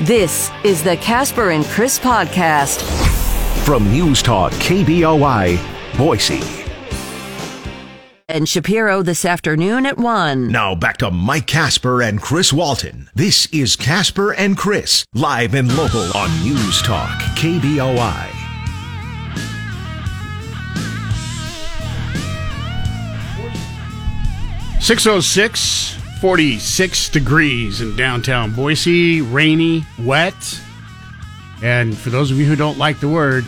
This is the Casper and Chris podcast from News Talk KBOI, Boise. And Shapiro this afternoon at 1. Now back to Mike Casper and Chris Walton. This is Casper and Chris, live and local on News Talk KBOI. Six oh six 46 degrees in downtown Boise, rainy, wet. And for those of you who don't like the word,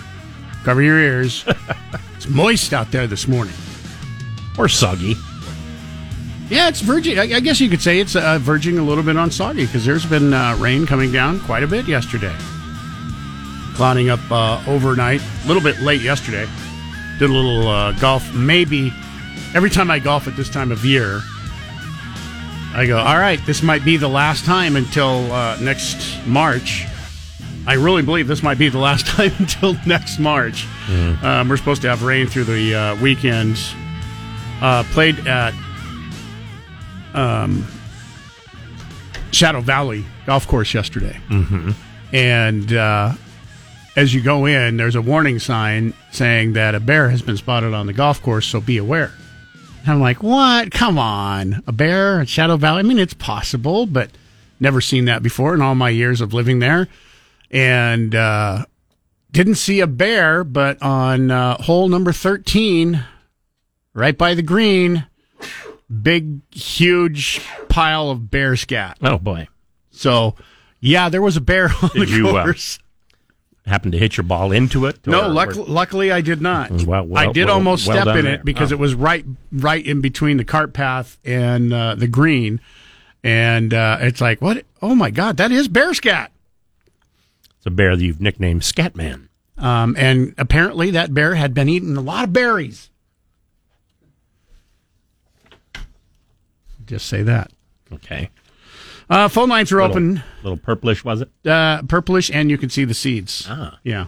cover your ears. it's moist out there this morning. Or soggy. Yeah, it's verging. I guess you could say it's uh, verging a little bit on soggy because there's been uh, rain coming down quite a bit yesterday. Clouding up uh, overnight, a little bit late yesterday. Did a little uh, golf. Maybe every time I golf at this time of year, I go, all right, this might be the last time until uh, next March. I really believe this might be the last time until next March. Mm. Um, we're supposed to have rain through the uh, weekends. Uh, played at um, Shadow Valley Golf Course yesterday. Mm-hmm. And uh, as you go in, there's a warning sign saying that a bear has been spotted on the golf course, so be aware. I'm like, what? Come on. A bear at Shadow Valley? I mean, it's possible, but never seen that before in all my years of living there. And uh, didn't see a bear, but on uh, hole number 13, right by the green, big, huge pile of bear scat. Oh, boy. So, yeah, there was a bear on Did the you, uh, course. Uh, happen to hit your ball into it? No, luck- luckily I did not. Well, well, I did well, almost step in there. it because Oh. it was right right in between the cart path and uh, the green, and uh, it's like what? Oh my God, that is bear scat. It's a bear that you've nicknamed Scatman. Um, and apparently that bear had been eating a lot of berries. Just say that. Okay. Uh, phone lines are Little, open, little purplish, was it? uh, purplish, and you can see the seeds. Ah. Yeah.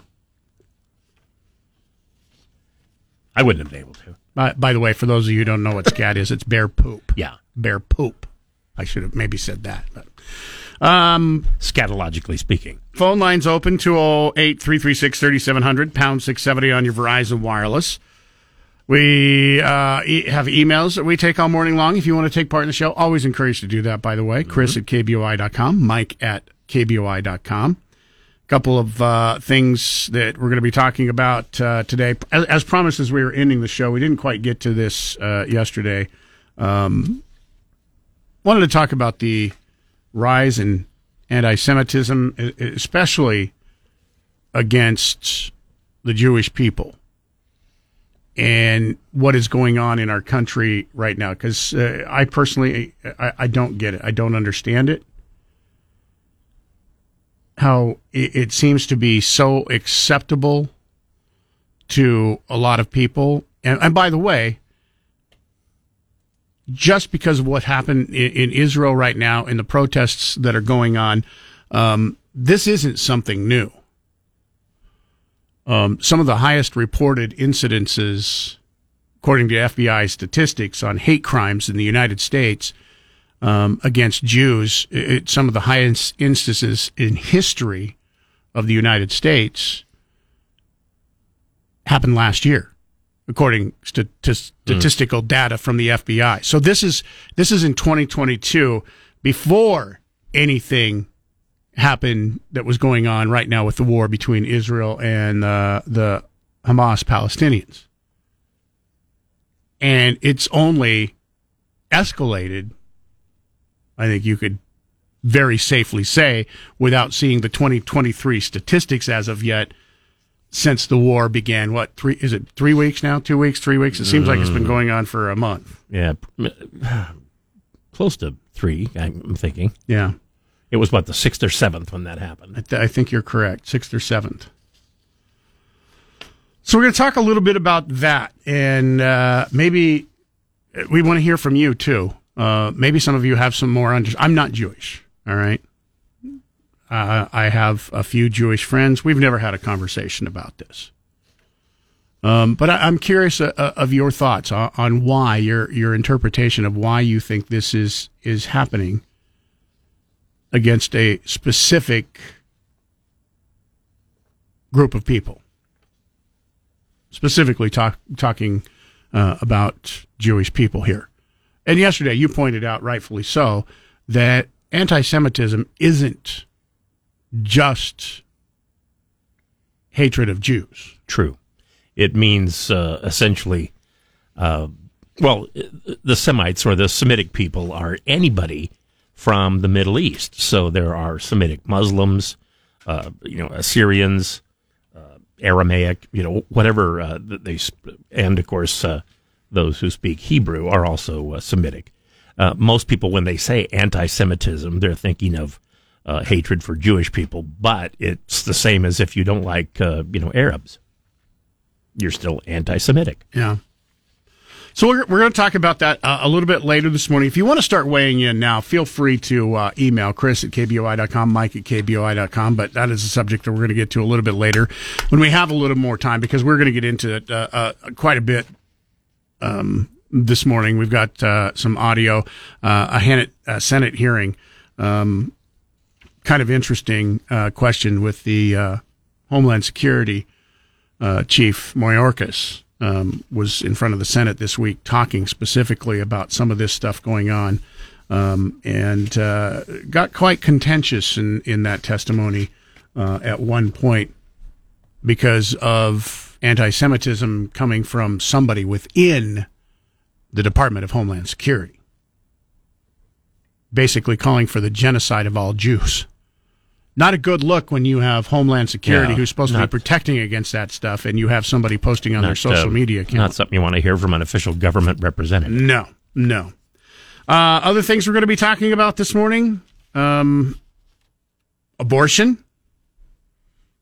I wouldn't have been able to. By, by the way, for those of you who don't know what scat is, it's bear poop. Yeah. Bear poop. I should have maybe said that. But. Um, Scatologically speaking. phone lines open 208 336 3700, pound 670 on your Verizon Wireless. We uh, e- have emails that we take all morning long. If you want to take part in the show, always encouraged to do that, by the way. Chris at KBOI.com, Mike at KBOI.com. A couple of uh, things that we're going to be talking about uh, today. As, as promised, as we were ending the show, we didn't quite get to this uh, yesterday. Um, wanted to talk about the rise in anti-Semitism, e- especially against the Jewish people, and what is going on in our country right now. Because uh, I personally, I, I don't get it. I don't understand it how it, it seems to be so acceptable to a lot of people. And, and by the way, just because of what happened in, in Israel right now and the protests that are going on, um, this isn't something new. Um, some of the highest reported incidences, according to FBI statistics, on hate crimes in the United States um, against Jews, it, some of the highest instances in history of the United States happened last year, according to, to statistical data from the FBI. So this is this is in 2022, before anything happened that was going on right now with the war between Israel and uh, the Hamas Palestinians, and it's only escalated I think you could very safely say, without seeing the 2023 statistics as of yet, since the war began. What three is it? Three weeks now? Two weeks? Three weeks? It seems like it's been going on for a month. Yeah. Close to three, I'm thinking. Yeah, It was, what, the sixth or seventh when that I, happened? th- I think you're correct. Sixth or seventh. So we're going to talk a little bit about that, and uh, maybe we want to hear from you too. Uh, maybe some of you have some more. Under- I'm not Jewish. All right. Uh, I have a few Jewish friends. We've never had a conversation about this. Um, but I, I'm curious uh, uh, of your thoughts on, on why your your interpretation of why you think this is is happening against a specific group of people. Specifically, talk, talking uh, about Jewish people here. And yesterday, you pointed out, rightfully so, that anti Semitism isn't just hatred of Jews. True. It means uh, essentially, uh, well, the Semites or the Semitic people are anybody from the Middle East. So there are Semitic Muslims, uh, you know, Assyrians, uh, Aramaic, you know, whatever uh, they, and of course, uh, those who speak Hebrew are also Semitic. most people, when they say anti-Semitism, they're thinking of uh, hatred for Jewish people, but it's the same as if you don't like, uh, you know, Arabs. You're still anti-Semitic. Yeah. So we're, we're going to talk about that uh, a little bit later this morning. If you want to start weighing in now, feel free to uh, email Chris at KBOI.com, Mike at KBOI.com, but that is a subject that we're going to get to a little bit later when we have a little more time because we're going to get into it uh, uh, quite a bit um, this morning. We've got uh, some audio, uh, a Senate hearing um, kind of interesting question with the Homeland Security Chief Mayorkas um, was in front of the Senate this week talking specifically about some of this stuff going on, um, and uh, got quite contentious in in that testimony uh, at one point because of anti-Semitism coming from somebody within the Department of Homeland Security basically calling for the genocide of all Jews not a good look when you have Homeland Security, yeah, who's supposed not, to be protecting against that stuff, and you have somebody posting on their social uh, media account. Not something you want to hear from an official government representative. No, no. Uh, other things we're going to be talking about this morning: um, abortion.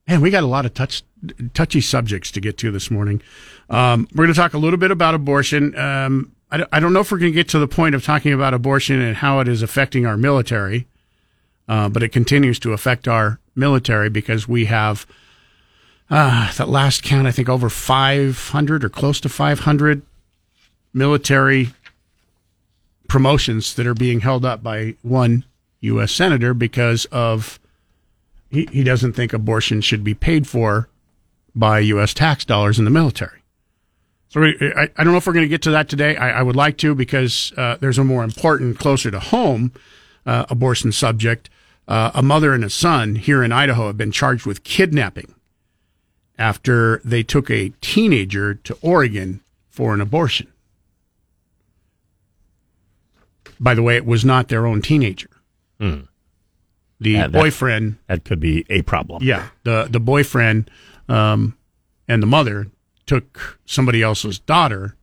Man, we got a lot of touch, touchy subjects to get to this morning. Um, we're going to talk a little bit about abortion. Um, I, I don't know if we're going to get to the point of talking about abortion and how it is affecting our military uh, but it continues to affect our military because we have uh, that last count, I think over 500 or close to 500 military promotions that are being held up by one U.S. senator because of he, he doesn't think abortion should be paid for by U.S. tax dollars in the military. So we, I, I, don't know if we're going to get to that today. I, I would like to because uh, there's a more important, closer to home uh, abortion subject uh, a mother and a son here in Idaho have been charged with kidnapping after they took a teenager to Oregon for an abortion. By the way, it was not their own teenager. Hmm. The yeah, that, boyfriend. That could be a problem. Yeah. The, the boyfriend um, and the mother took somebody else's daughter,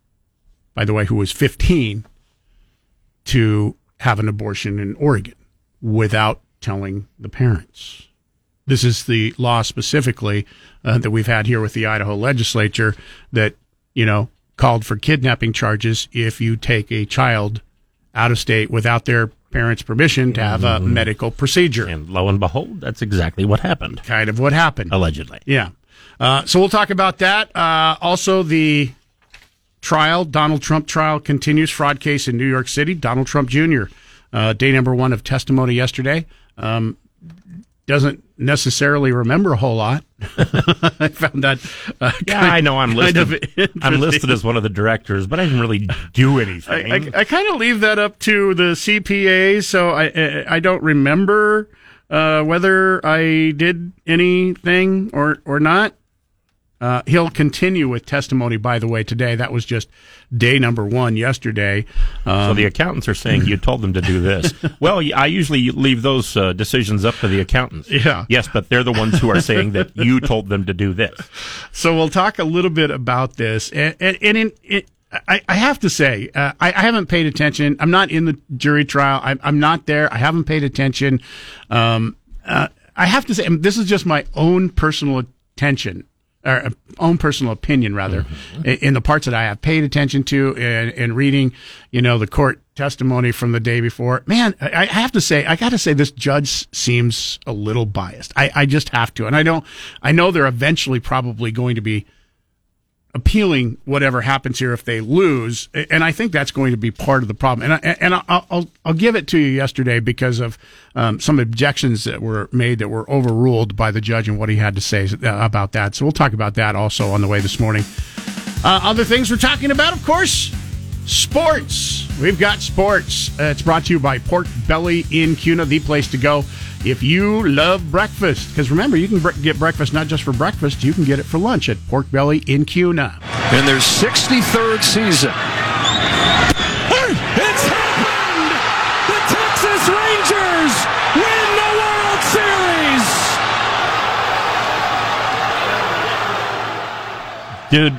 by the way, who was 15, to have an abortion in Oregon without telling the parents. This is the law specifically uh, that we've had here with the Idaho legislature that, you know, called for kidnapping charges if you take a child out of state without their parents' permission to have a mm-hmm. medical procedure. And lo and behold, that's exactly what happened. Kind of what happened. Allegedly. Yeah. Uh, so we'll talk about that. Uh, also, the trial, Donald Trump trial continues, fraud case in New York City. Donald Trump Jr., uh, day number one of testimony yesterday. Um, doesn't necessarily remember a whole lot. I found that. Uh, yeah, kind, I know I'm listed. I'm listed as one of the directors, but I didn't really do anything. I, I, I kind of leave that up to the CPA, so I I don't remember uh, whether I did anything or or not. Uh, he'll continue with testimony, by the way, today. That was just day number one yesterday. Um, so the accountants are saying you told them to do this. well, I usually leave those uh, decisions up to the accountants. Yeah. Yes, but they're the ones who are saying that you told them to do this. So we'll talk a little bit about this. And, and, and in, it, I, I, have to say, uh, I, I, haven't paid attention. I'm not in the jury trial. I, I'm, not there. I haven't paid attention. Um, uh, I have to say, this is just my own personal attention or uh, own personal opinion rather mm-hmm. in the parts that I have paid attention to and, and reading, you know, the court testimony from the day before. Man, I, I have to say, I got to say, this judge seems a little biased. I, I just have to, and I don't. I know they're eventually probably going to be appealing whatever happens here if they lose, and I think that's going to be part of the problem. And I, and I'll, I'll I'll give it to you yesterday because of um, some objections that were made that were overruled by the judge and what he had to say about that. So we'll talk about that also on the way this morning. Uh, other things we're talking about, of course, sports. We've got sports. Uh, it's brought to you by Pork Belly in Kuna, the place to go if you love breakfast. Because remember, you can bre- get breakfast not just for breakfast, you can get it for lunch at Pork Belly in Kuna. In their 63rd season. It's happened! The Texas Rangers win the World Series! Dude,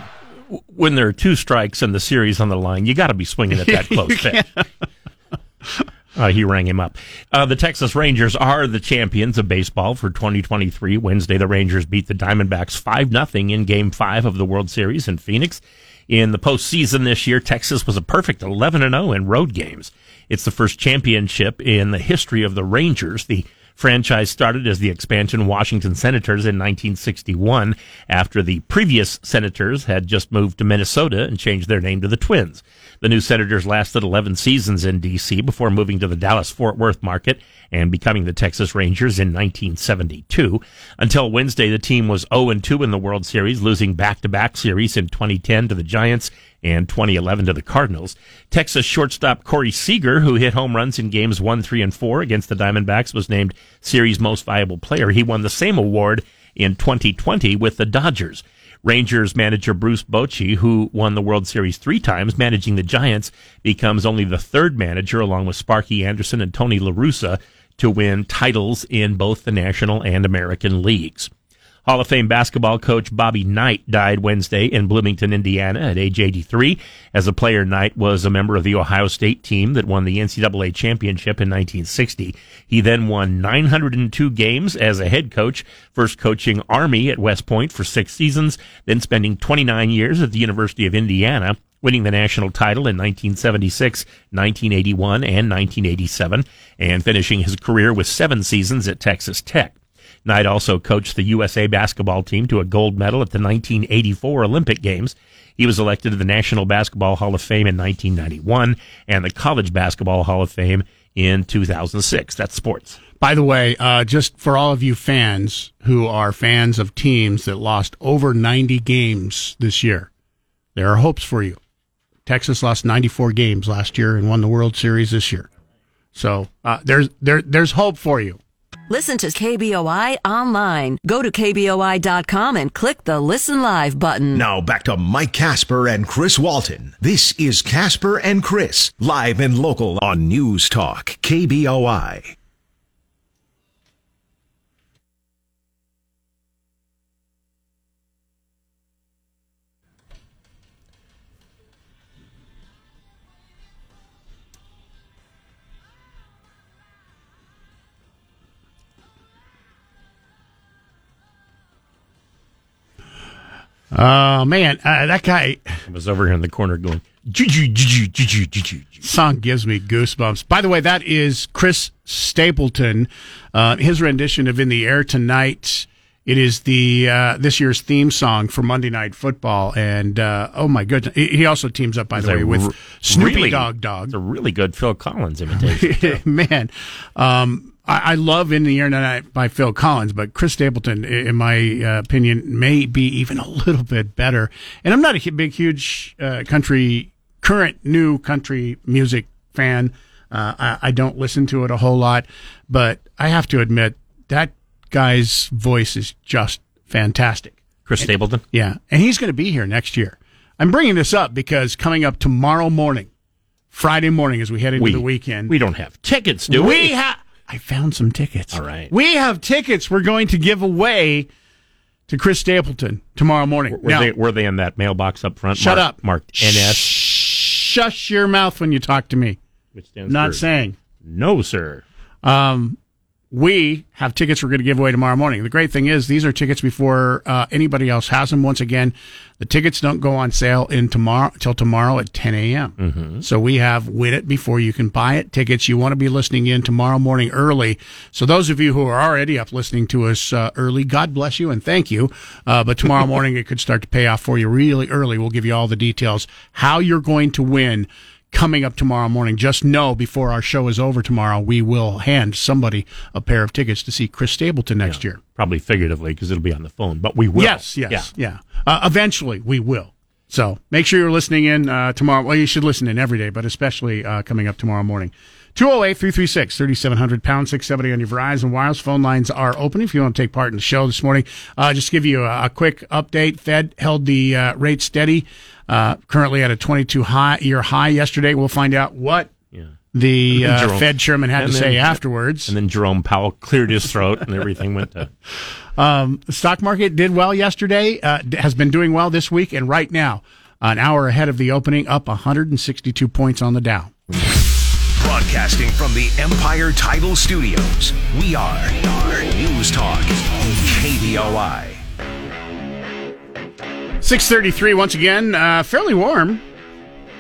when there are two strikes in the series on the line, you got to be swinging at that close pitch. Uh, he rang him up. Uh, the Texas Rangers are the champions of baseball for 2023. Wednesday, the Rangers beat the Diamondbacks 5 0 in Game 5 of the World Series in Phoenix. In the postseason this year, Texas was a perfect 11 0 in road games. It's the first championship in the history of the Rangers. The franchise started as the expansion Washington Senators in 1961 after the previous Senators had just moved to Minnesota and changed their name to the Twins. The new Senators lasted 11 seasons in D.C. before moving to the Dallas Fort Worth market and becoming the Texas Rangers in 1972. Until Wednesday, the team was 0 2 in the World Series, losing back to back series in 2010 to the Giants and 2011 to the Cardinals. Texas shortstop Corey Seager, who hit home runs in games 1, 3, and 4 against the Diamondbacks, was named series most valuable player. He won the same award in 2020 with the Dodgers. Rangers manager Bruce Bochy, who won the World Series three times, managing the Giants, becomes only the third manager, along with Sparky Anderson and Tony La Russa, to win titles in both the National and American leagues. Hall of Fame basketball coach Bobby Knight died Wednesday in Bloomington, Indiana at age 83. As a player, Knight was a member of the Ohio State team that won the NCAA championship in 1960. He then won 902 games as a head coach, first coaching Army at West Point for six seasons, then spending 29 years at the University of Indiana winning the national title in 1976, 1981, and 1987, and finishing his career with seven seasons at Texas Tech. Knight also coached the USA basketball team to a gold medal at the 1984 Olympic Games. He was elected to the National Basketball Hall of Fame in 1991 and the College Basketball Hall of Fame in 2006. That's sports. By the way, uh, just for all of you fans who are fans of teams that lost over 90 games this year, there are hopes for you. Texas lost 94 games last year and won the World Series this year. So uh, there's there there's hope for you. Listen to KBOI online. Go to KBOI.com and click the Listen Live button. Now back to Mike Casper and Chris Walton. This is Casper and Chris, live and local on News Talk, KBOI. Oh man, uh, that guy I was over here in the corner going. song gives me goosebumps. By the way, that is Chris Stapleton, uh, his rendition of "In the Air Tonight." It is the uh, this year's theme song for Monday Night Football, and uh, oh my goodness, he also teams up by the way with Snoopy really, Dog Dog. It's a really good Phil Collins imitation. Man, um, I, I love "In the Air Tonight" by Phil Collins, but Chris Stapleton, in my uh, opinion, may be even a little bit better. And I'm not a big, huge uh, country, current new country music fan. Uh, I, I don't listen to it a whole lot, but I have to admit that guy's voice is just fantastic. Chris Stapleton. Yeah, and he's going to be here next year. I'm bringing this up because coming up tomorrow morning, Friday morning, as we head into the weekend, We don't have tickets, do we? we have. I found some tickets. All right. we have tickets. We're going to give away to Chris Stapleton tomorrow morning. Were now, they were they in that mailbox up front? shut marked- up. Marked NS, Shush your mouth when you talk to me. which stands Not for saying. no, sir. Um, we have tickets we're going to give away tomorrow morning. The great thing is these are tickets before uh, anybody else has them. Once again, the tickets don't go on sale in tomorrow till tomorrow at 10 a.m. So we have win it before you can buy it. Tickets you want to be listening in tomorrow morning early. So those of you who are already up listening to us uh, early, God bless you and thank you. Uh, but tomorrow morning it could start to pay off for you really early. We'll give you all the details how you're going to win coming up tomorrow morning. Just know before our show is over tomorrow, we will hand somebody a pair of tickets to see Chris Stapleton next year. Probably figuratively because it'll be on the phone, but we will. Yes, yes, yeah. Uh, eventually, we will. So make sure you're listening in uh, tomorrow. Well, you should listen in every day, but especially uh, coming up tomorrow morning. 208 336 3700 pound 670 on your Verizon Wireless. Phone lines are open if you want to take part in the show this morning. Uh, just give you a, a quick update. Fed held the uh, rate steady, uh, currently at a 22 high, year high yesterday. We'll find out what Yeah. the uh, Jerome- Fed chairman had to and say afterwards. And then Jerome Powell cleared his throat and everything went to. Um, the stock market did well yesterday, uh, has been doing well this week, and right now, an hour ahead of the opening, up 162 points on the Dow. Broadcasting from the Empire Title Studios, we are our News Talk, KBOI. 633 once again, uh, fairly warm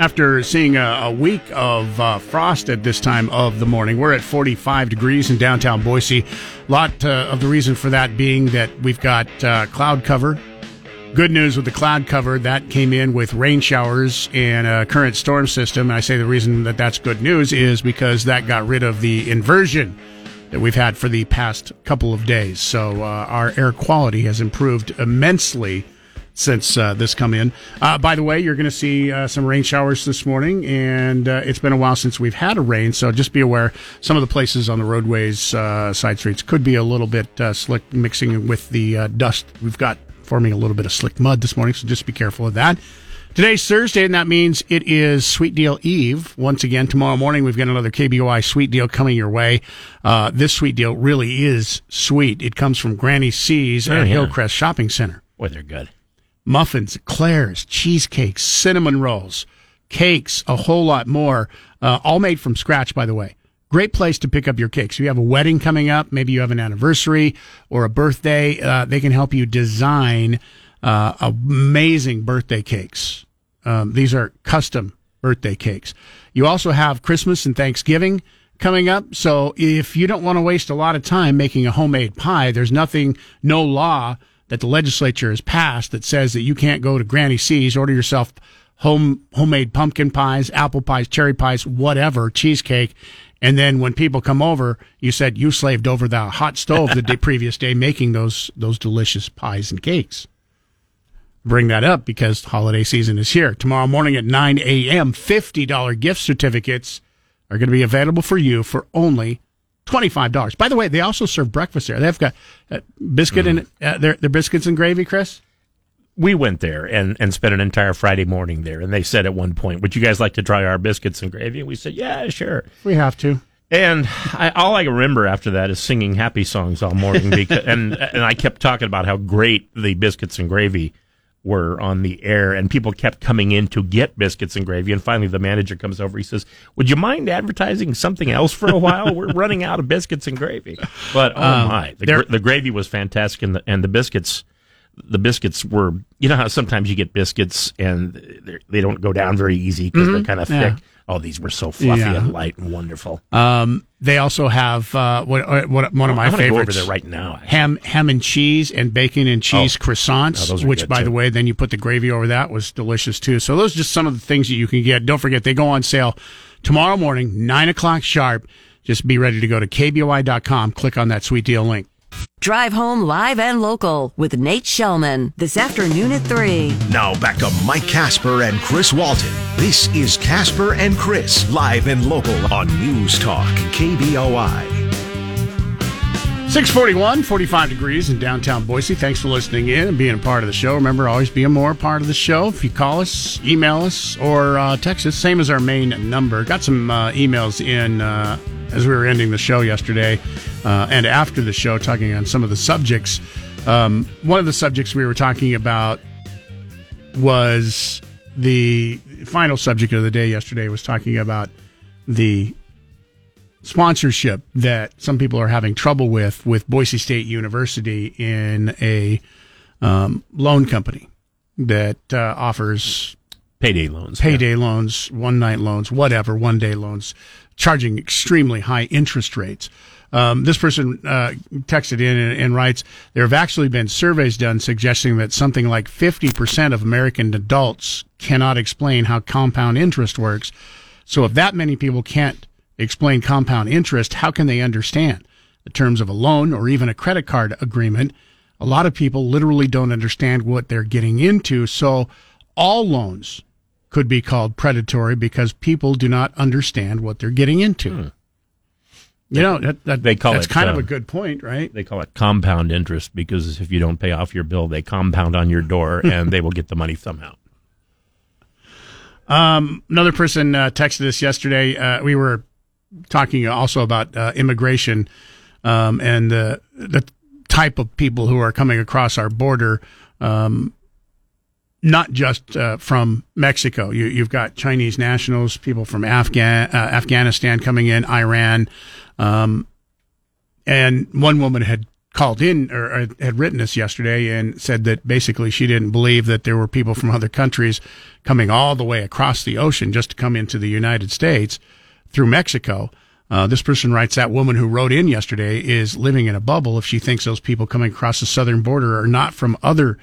after seeing a, a week of uh, frost at this time of the morning. We're at 45 degrees in downtown Boise. A lot uh, of the reason for that being that we've got uh, cloud cover. Good news with the cloud cover that came in with rain showers and a current storm system. And I say the reason that that's good news is because that got rid of the inversion that we've had for the past couple of days. So uh, our air quality has improved immensely since uh, this come in. Uh, by the way, you're going to see uh, some rain showers this morning, and uh, it's been a while since we've had a rain, so just be aware some of the places on the roadways, uh, side streets, could be a little bit uh, slick, mixing with the uh, dust we've got forming a little bit of slick mud this morning, so just be careful of that. Today's Thursday, and that means it is Sweet Deal Eve. Once again, tomorrow morning, we've got another KBOI Sweet Deal coming your way. Uh, this Sweet Deal really is sweet. It comes from Granny C's Oh, at yeah. Hillcrest Shopping Center Boy, they're good. Muffins, eclairs, cheesecakes, cinnamon rolls, cakes, a whole lot more, uh, all made from scratch, by the way. Great place to pick up your cakes. If you have a wedding coming up, maybe you have an anniversary or a birthday, uh, they can help you design uh, amazing birthday cakes. Um, these are custom birthday cakes. You also have Christmas and Thanksgiving coming up. So if you don't want to waste a lot of time making a homemade pie, there's nothing, no law that the legislature has passed that says that you can't go to Granny C's, order yourself home homemade pumpkin pies, apple pies, cherry pies, whatever, cheesecake. And then when people come over, you said you slaved over the hot stove the day, previous day making those those delicious pies and cakes bring that up because holiday season is here. Tomorrow morning at 9 a.m., $50 gift certificates are going to be available for you for only $25. By the way, they also serve breakfast there. They've got uh, biscuit and uh, their, their biscuits and gravy, Chris. We went there and, and spent an entire Friday morning there. And they said at one point, Would you guys like to try our biscuits and gravy? And we said, Yeah, sure. We have to. And I, all I remember after that is singing happy songs all morning. Because, and, and I kept talking about how great the biscuits and gravy were on the air. And people kept coming in to get biscuits and gravy. And finally, the manager comes over. He says, Would you mind advertising something else for a while? We're running out of biscuits and gravy. But oh my, the, there- gr- the gravy was fantastic. And the, and the biscuits the biscuits were you know how sometimes you get biscuits and they're- don't go down very easy because they're kind of thick Yeah. oh these were so fluffy Yeah. and light and wonderful Um, they also have uh, what, uh, what one of my I'm go over favorites. there right now actually. ham ham and cheese and bacon and cheese Oh. croissants, Oh, which by too. the way, then you put the gravy over that was delicious too. So those are just some of the things that you can get. Don't forget they go on sale tomorrow morning, nine o'clock sharp. Just be ready to go to kboi.com. Click on that sweet deal link. Drive home live and local with Nate Shelman this afternoon at 3. Now back to Mike Casper and Chris Walton. This is Casper and Chris, live and local on News Talk, KBOI. 641, 45 degrees in downtown Boise. Thanks for listening in and being a part of the show. Remember, always be a more part of the show. If you call us, email us, or uh, text us, same as our main number. Got some uh, emails in uh, as we were ending the show yesterday uh, and after the show, talking on some of the subjects. Um, one of the subjects we were talking about was the final subject of the day yesterday was talking about the sponsorship that some people are having trouble with with Boise State University in a um, loan company that uh, offers Payday loans. payday loans, one night loans, whatever, one day loans, charging extremely high interest rates. Um, this person uh, texted in and, and writes, there have actually been surveys done suggesting that something like 50% of American adults cannot explain how compound interest works. So if that many people can't explain compound interest, how can they understand the terms of a loan or even a credit card agreement? A lot of people literally don't understand what they're getting into. So all loans could be called predatory because people do not understand what they're getting into. You know, that, that, They call that's it, kind of um, a good point, right? They call it compound interest because if you don't pay off your bill, they compound on your door and they will get the money somehow. Another person uh, texted us yesterday. Uh, we were talking also about uh, immigration um, and the the type of people who are coming across our border. Um, not just uh, from Mexico. You, you've got Chinese nationals, people from Afghan uh, Afghanistan coming in, Iran, um, and one woman had called in or, or had written us yesterday and said that basically she didn't believe that there were people from other countries coming all the way across the ocean just to come into the United States through Mexico. Uh, this person writes that woman who wrote in yesterday is living in a bubble if she thinks those people coming across the southern border are not from other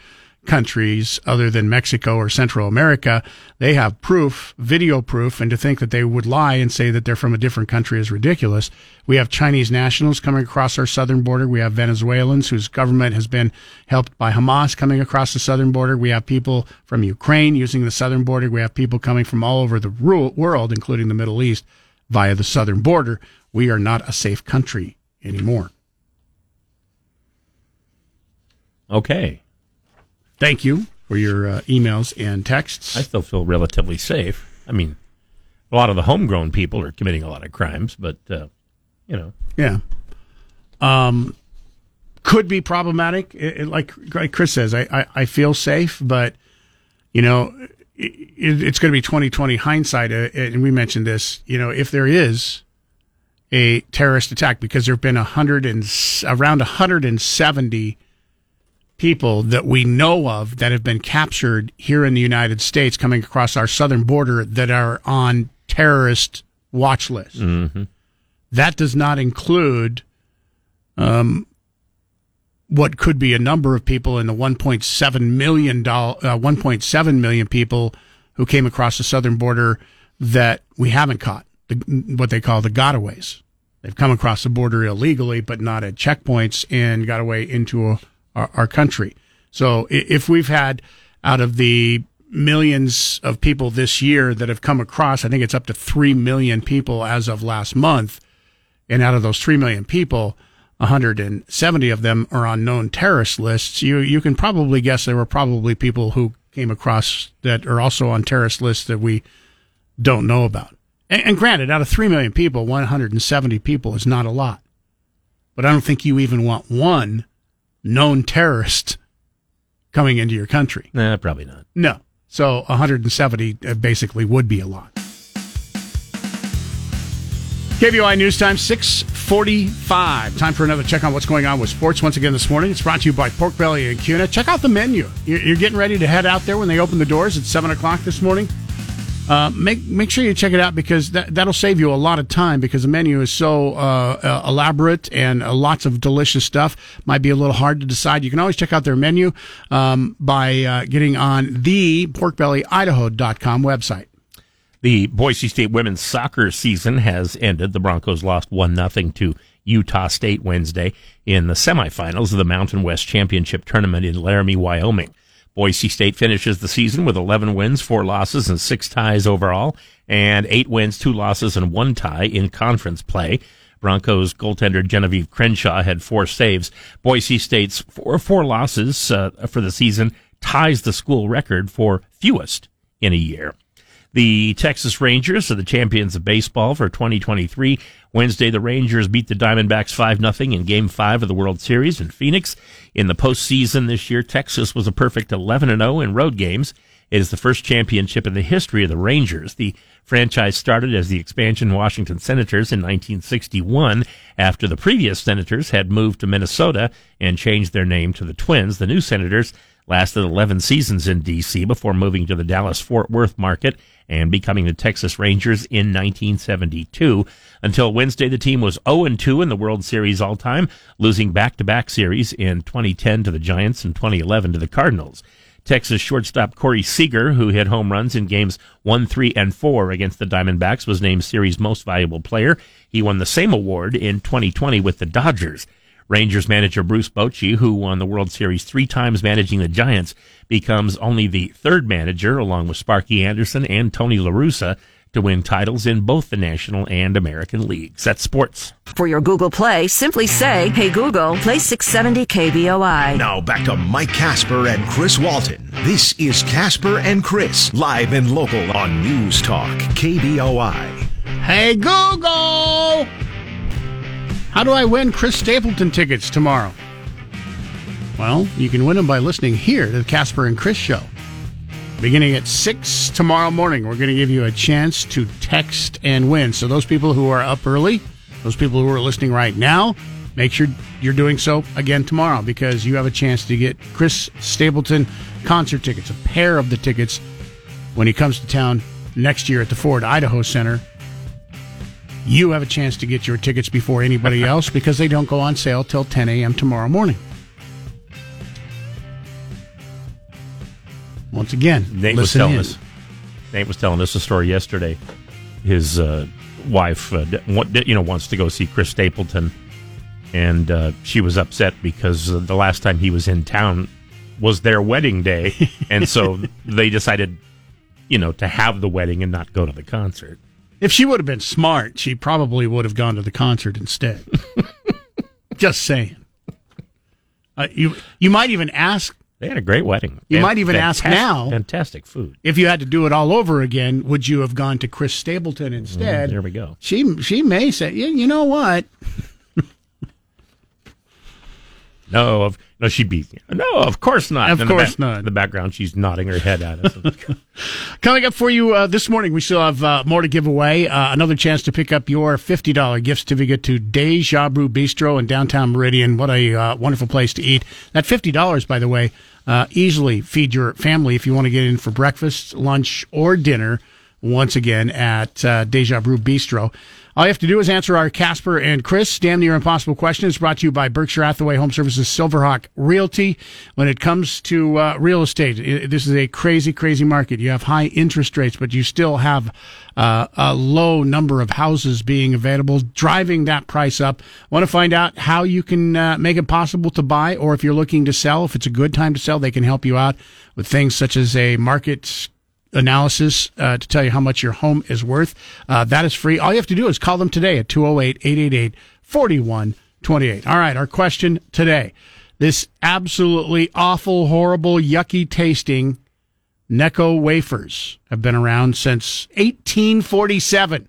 countries other than Mexico or Central America. They have proof, video proof, and to think that they would lie and say that they're from a different country is ridiculous. We have Chinese nationals coming across our southern border. We have Venezuelans whose government has been helped by Hamas coming across the southern border. We have people from Ukraine using the southern border. We have people coming from all over the world, including the Middle East, via the southern border. We are not a safe country anymore. Okay. Thank you for your uh, emails and texts. I still feel relatively safe. I mean, a lot of the homegrown people are committing a lot of crimes, but, uh, you know, Yeah. Um, could be problematic. It, it- like, like Chris says, I, I, I feel safe, but you know, it's going to be 2020 hindsight. Uh, and we mentioned this, you know, if there is a terrorist attack, because there have been a hundred and s- around 170 people that we know of that have been captured here in the United States coming across our southern border that are on terrorist watch lists. That does not include um, what could be a number of people in the 1.7 million doll- uh, 1.7 million people who came across the southern border that we haven't caught, the, what they call the gotaways. They've come across the border illegally, but not at checkpoints and got away into a, our, our country. So if we've had out of the millions of people this year that have come across, I think it's up to 3 million people as of last month. And out of those 3 million people, 170 of them are on known terrorist lists. You, you can probably guess there were probably people who came across that are also on terrorist lists that we don't know about. And, and granted, out of 3 million people, 170 people is not a lot. But I don't think you even want one known terrorist coming into your country. nah, probably not. No. So 170 uh, basically would be a lot. KBOI News Time, 645. Time for another check on what's going on with sports. Once again this morning, it's brought to you by Pork Belly and Kuna. Check out the menu. You're, getting ready to head out there when they open the doors at 7 o'clock this morning. Uh, make make sure you check it out because that that'll save you a lot of time because the menu is so uh, uh, elaborate and uh, lots of delicious stuff. Might be a little hard to decide. You can always check out their menu um, by uh, getting on the porkbellyidaho.com website. The Boise State women's soccer season has ended. The Broncos lost 1 0 to Utah State Wednesday in the semifinals of the Mountain West Championship tournament in Laramie, Wyoming. Boise State finishes the season with 11 wins, 4 losses, and 6 ties overall, and 8 wins, 2 losses, and 1 tie in conference play. Broncos goaltender Genevieve Crenshaw had 4 saves. Boise State's 4, four losses uh, for the season ties the school record for fewest in a year. The Texas Rangers are the champions of baseball for 2023. Wednesday, the Rangers beat the Diamondbacks 5-0 in Game 5 of the World Series in Phoenix. In the postseason this year, Texas was a perfect 11-0 in road games It is the first championship in the history of the Rangers. The franchise started as the expansion Washington Senators in 1961 after the previous Senators had moved to Minnesota and changed their name to the Twins. The new Senators lasted 11 seasons in D.C. before moving to the Dallas Fort Worth market and becoming the Texas Rangers in 1972. Until Wednesday, the team was 0-2 in the World Series all time, losing back-to-back series in 2010 to the Giants and 2011 to the Cardinals. Texas shortstop Corey Seager, who hit home runs in games 1, 3, and 4 against the Diamondbacks, was named series most valuable player. He won the same award in 2020 with the Dodgers. Rangers manager Bruce Bochy, who won the World Series three times managing the Giants, becomes only the third manager, along with Sparky Anderson and Tony La Russa, to win titles in both the National and American leagues. That's sports. For your Google Play, simply say, Hey Google, play 670 KBOI. Now back to Mike Casper and Chris Walton. This is Casper and Chris, live and local on News Talk, KBOI. Hey Google! How do I win Chris Stapleton tickets tomorrow? Well, you can win them by listening here to the Casper and Chris show. Beginning at 6 tomorrow morning, we're going to give you a chance to text and win. So, those people who are up early, those people who are listening right now, make sure you're doing so again tomorrow because you have a chance to get Chris Stapleton concert tickets, a pair of the tickets when he comes to town next year at the Ford Idaho Center. You have a chance to get your tickets before anybody else because they don't go on sale till 10 a.m. tomorrow morning. Once again, Nate was telling in. us. Nate was telling us a story yesterday. His uh, wife, uh, d- wa- d- you know, wants to go see Chris Stapleton, and uh, she was upset because uh, the last time he was in town was their wedding day, and so they decided, you know, to have the wedding and not go to the concert. If she would have been smart, she probably would have gone to the concert instead. Just saying. Uh, you you might even ask They had a great wedding. You might even ask now. Fantastic food. if you had to do it all over again, would you have gone to Chris Stapleton instead? Mm, there we go. She she may say, yeah, you know what? No, of no, she'd be no, of course not. Of In the course not. In the background, she's nodding her head at us. Coming up for you uh, this morning, we still have uh, more to give away. Uh, another chance to pick up your $50 gift certificate to Deja Brew Bistro in downtown Meridian. What a uh, wonderful place to eat. That $50, by the way, uh, easily feed your family if you want to get in for breakfast, lunch, or dinner once again at uh, Deja Brew Bistro. All you have to do is answer our Casper and Chris damn near impossible questions brought to you by Berkshire Hathaway Home Services Silverhawk Realty. When it comes to uh, real estate, i this is a crazy, crazy market. You have high interest rates, but you still have uh, a low number of houses being available, driving that price up. Want to find out how you can uh, make it possible to buy, or if you're looking to sell, if it's a good time to sell, they can help you out with things such as a market analysis uh, to tell you how much your home is worth. Uh, that is free. All you have to do is call them today at 208 888 4128. All right, our question today. This absolutely awful, horrible, yucky tasting Necco wafers have been around since 1847.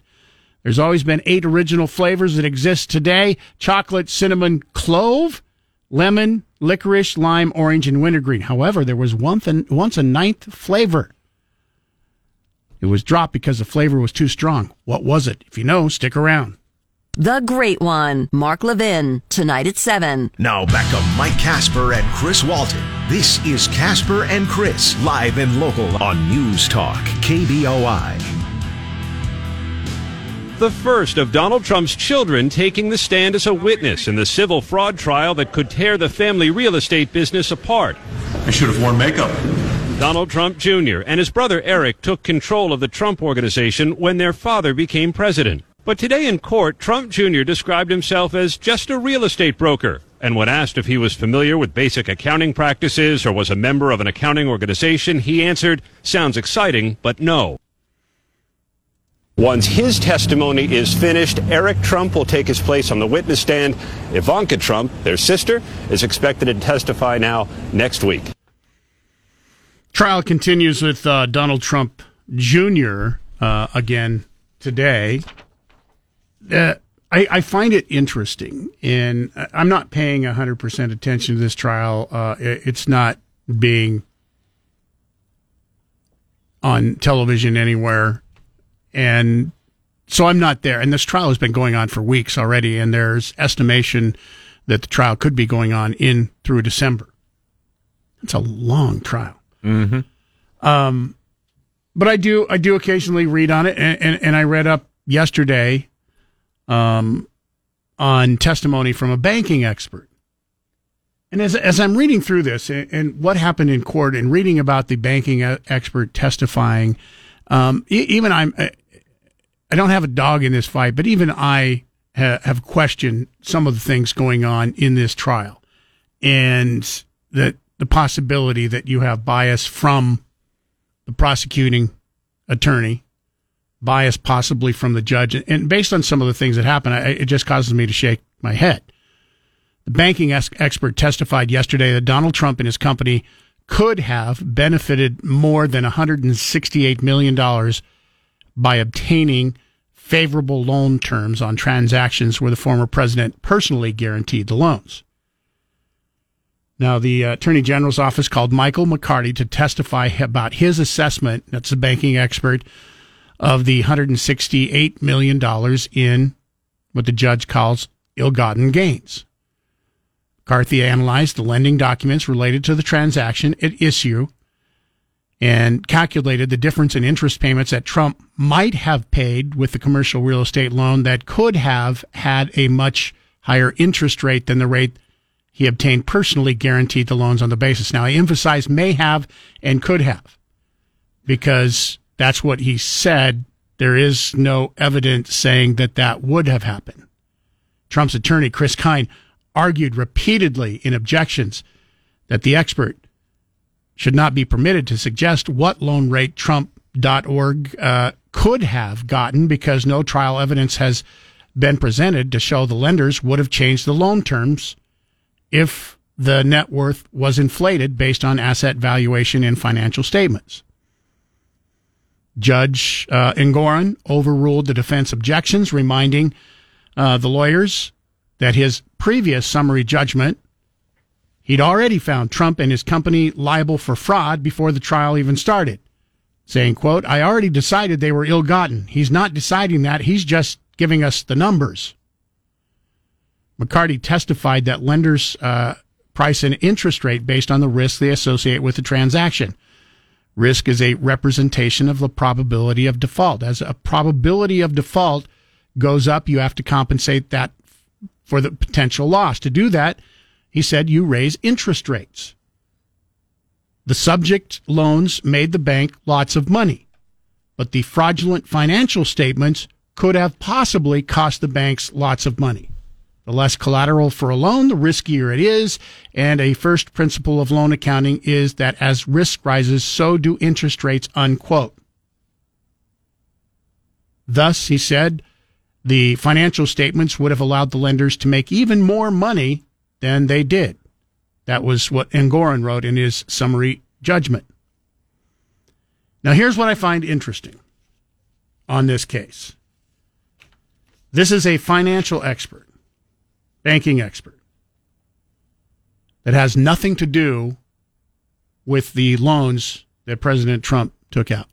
There's always been eight original flavors that exist today chocolate, cinnamon, clove, lemon, licorice, lime, orange, and wintergreen. However, there was once a, once a ninth flavor. It was dropped because the flavor was too strong. What was it? If you know, stick around. The Great One, Mark Levin, tonight at 7. Now back to Mike Casper and Chris Walton. This is Casper and Chris, live and local on News Talk, KBOI. The first of Donald Trump's children taking the stand as a witness in the civil fraud trial that could tear the family real estate business apart. I should have worn makeup. Donald Trump Jr. and his brother Eric took control of the Trump organization when their father became president. But today in court, Trump Jr. described himself as just a real estate broker. And when asked if he was familiar with basic accounting practices or was a member of an accounting organization, he answered, sounds exciting, but no. Once his testimony is finished, Eric Trump will take his place on the witness stand. Ivanka Trump, their sister, is expected to testify now next week. Trial continues with uh, Donald Trump Jr. Uh, again today. Uh, I, I find it interesting, and I'm not paying 100% attention to this trial. Uh, it- it's not being on television anywhere, and so I'm not there. And this trial has been going on for weeks already, and there's estimation that the trial could be going on in through December. It's a long trial. Mm-hmm. Um, but I do I do occasionally read on it, and, and, and I read up yesterday, um, on testimony from a banking expert. And as, as I'm reading through this and, and what happened in court and reading about the banking expert testifying, um, even I'm, I don't have a dog in this fight, but even I ha- have questioned some of the things going on in this trial and that the possibility that you have bias from the prosecuting attorney, bias possibly from the judge. And based on some of the things that happened, I, it just causes me to shake my head. The banking expert testified yesterday that Donald Trump and his company could have benefited more than $168 million by obtaining favorable loan terms on transactions where the former president personally guaranteed the loans. Now, the uh, Attorney General's office called Michael McCarty to testify about his assessment, that's a banking expert, of the $168 million in what the judge calls ill gotten gains. McCarthy analyzed the lending documents related to the transaction at issue and calculated the difference in interest payments that Trump might have paid with the commercial real estate loan that could have had a much higher interest rate than the rate he obtained personally guaranteed the loans on the basis. Now, I emphasize may have and could have because that's what he said. There is no evidence saying that that would have happened. Trump's attorney, Chris Kise, argued repeatedly in objections that the expert should not be permitted to suggest what loan rate Trump.org uh, could have gotten because no trial evidence has been presented to show the lenders would have changed the loan terms if the net worth was inflated based on asset valuation in financial statements. Judge uh, Engoron overruled the defense objections, reminding uh, the lawyers that his previous summary judgment, he'd already found Trump and his company liable for fraud before the trial even started, saying, quote, I already decided they were ill-gotten. He's not deciding that. He's just giving us the numbers. McCarty testified that lenders uh, price an interest rate based on the risk they associate with the transaction. Risk is a representation of the probability of default. As a probability of default goes up, you have to compensate that for the potential loss. To do that, he said you raise interest rates. The subject loans made the bank lots of money, but the fraudulent financial statements could have possibly cost the banks lots of money. The less collateral for a loan, the riskier it is. And a first principle of loan accounting is that as risk rises, so do interest rates, unquote. Thus, he said, the financial statements would have allowed the lenders to make even more money than they did. That was what Engoron wrote in his summary judgment. Now, here's what I find interesting on this case. This is a financial expert banking expert that has nothing to do with the loans that President Trump took out.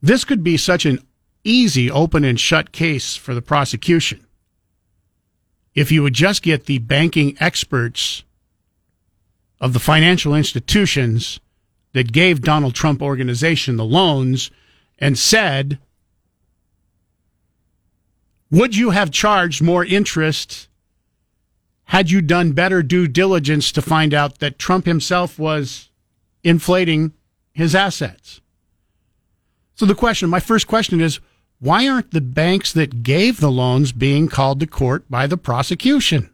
This could be such an easy open and shut case for the prosecution if you would just get the banking experts of the financial institutions that gave Donald Trump organization the loans and said would you have charged more interest had you done better due diligence to find out that Trump himself was inflating his assets? So the question, my first question is, why aren't the banks that gave the loans being called to court by the prosecution?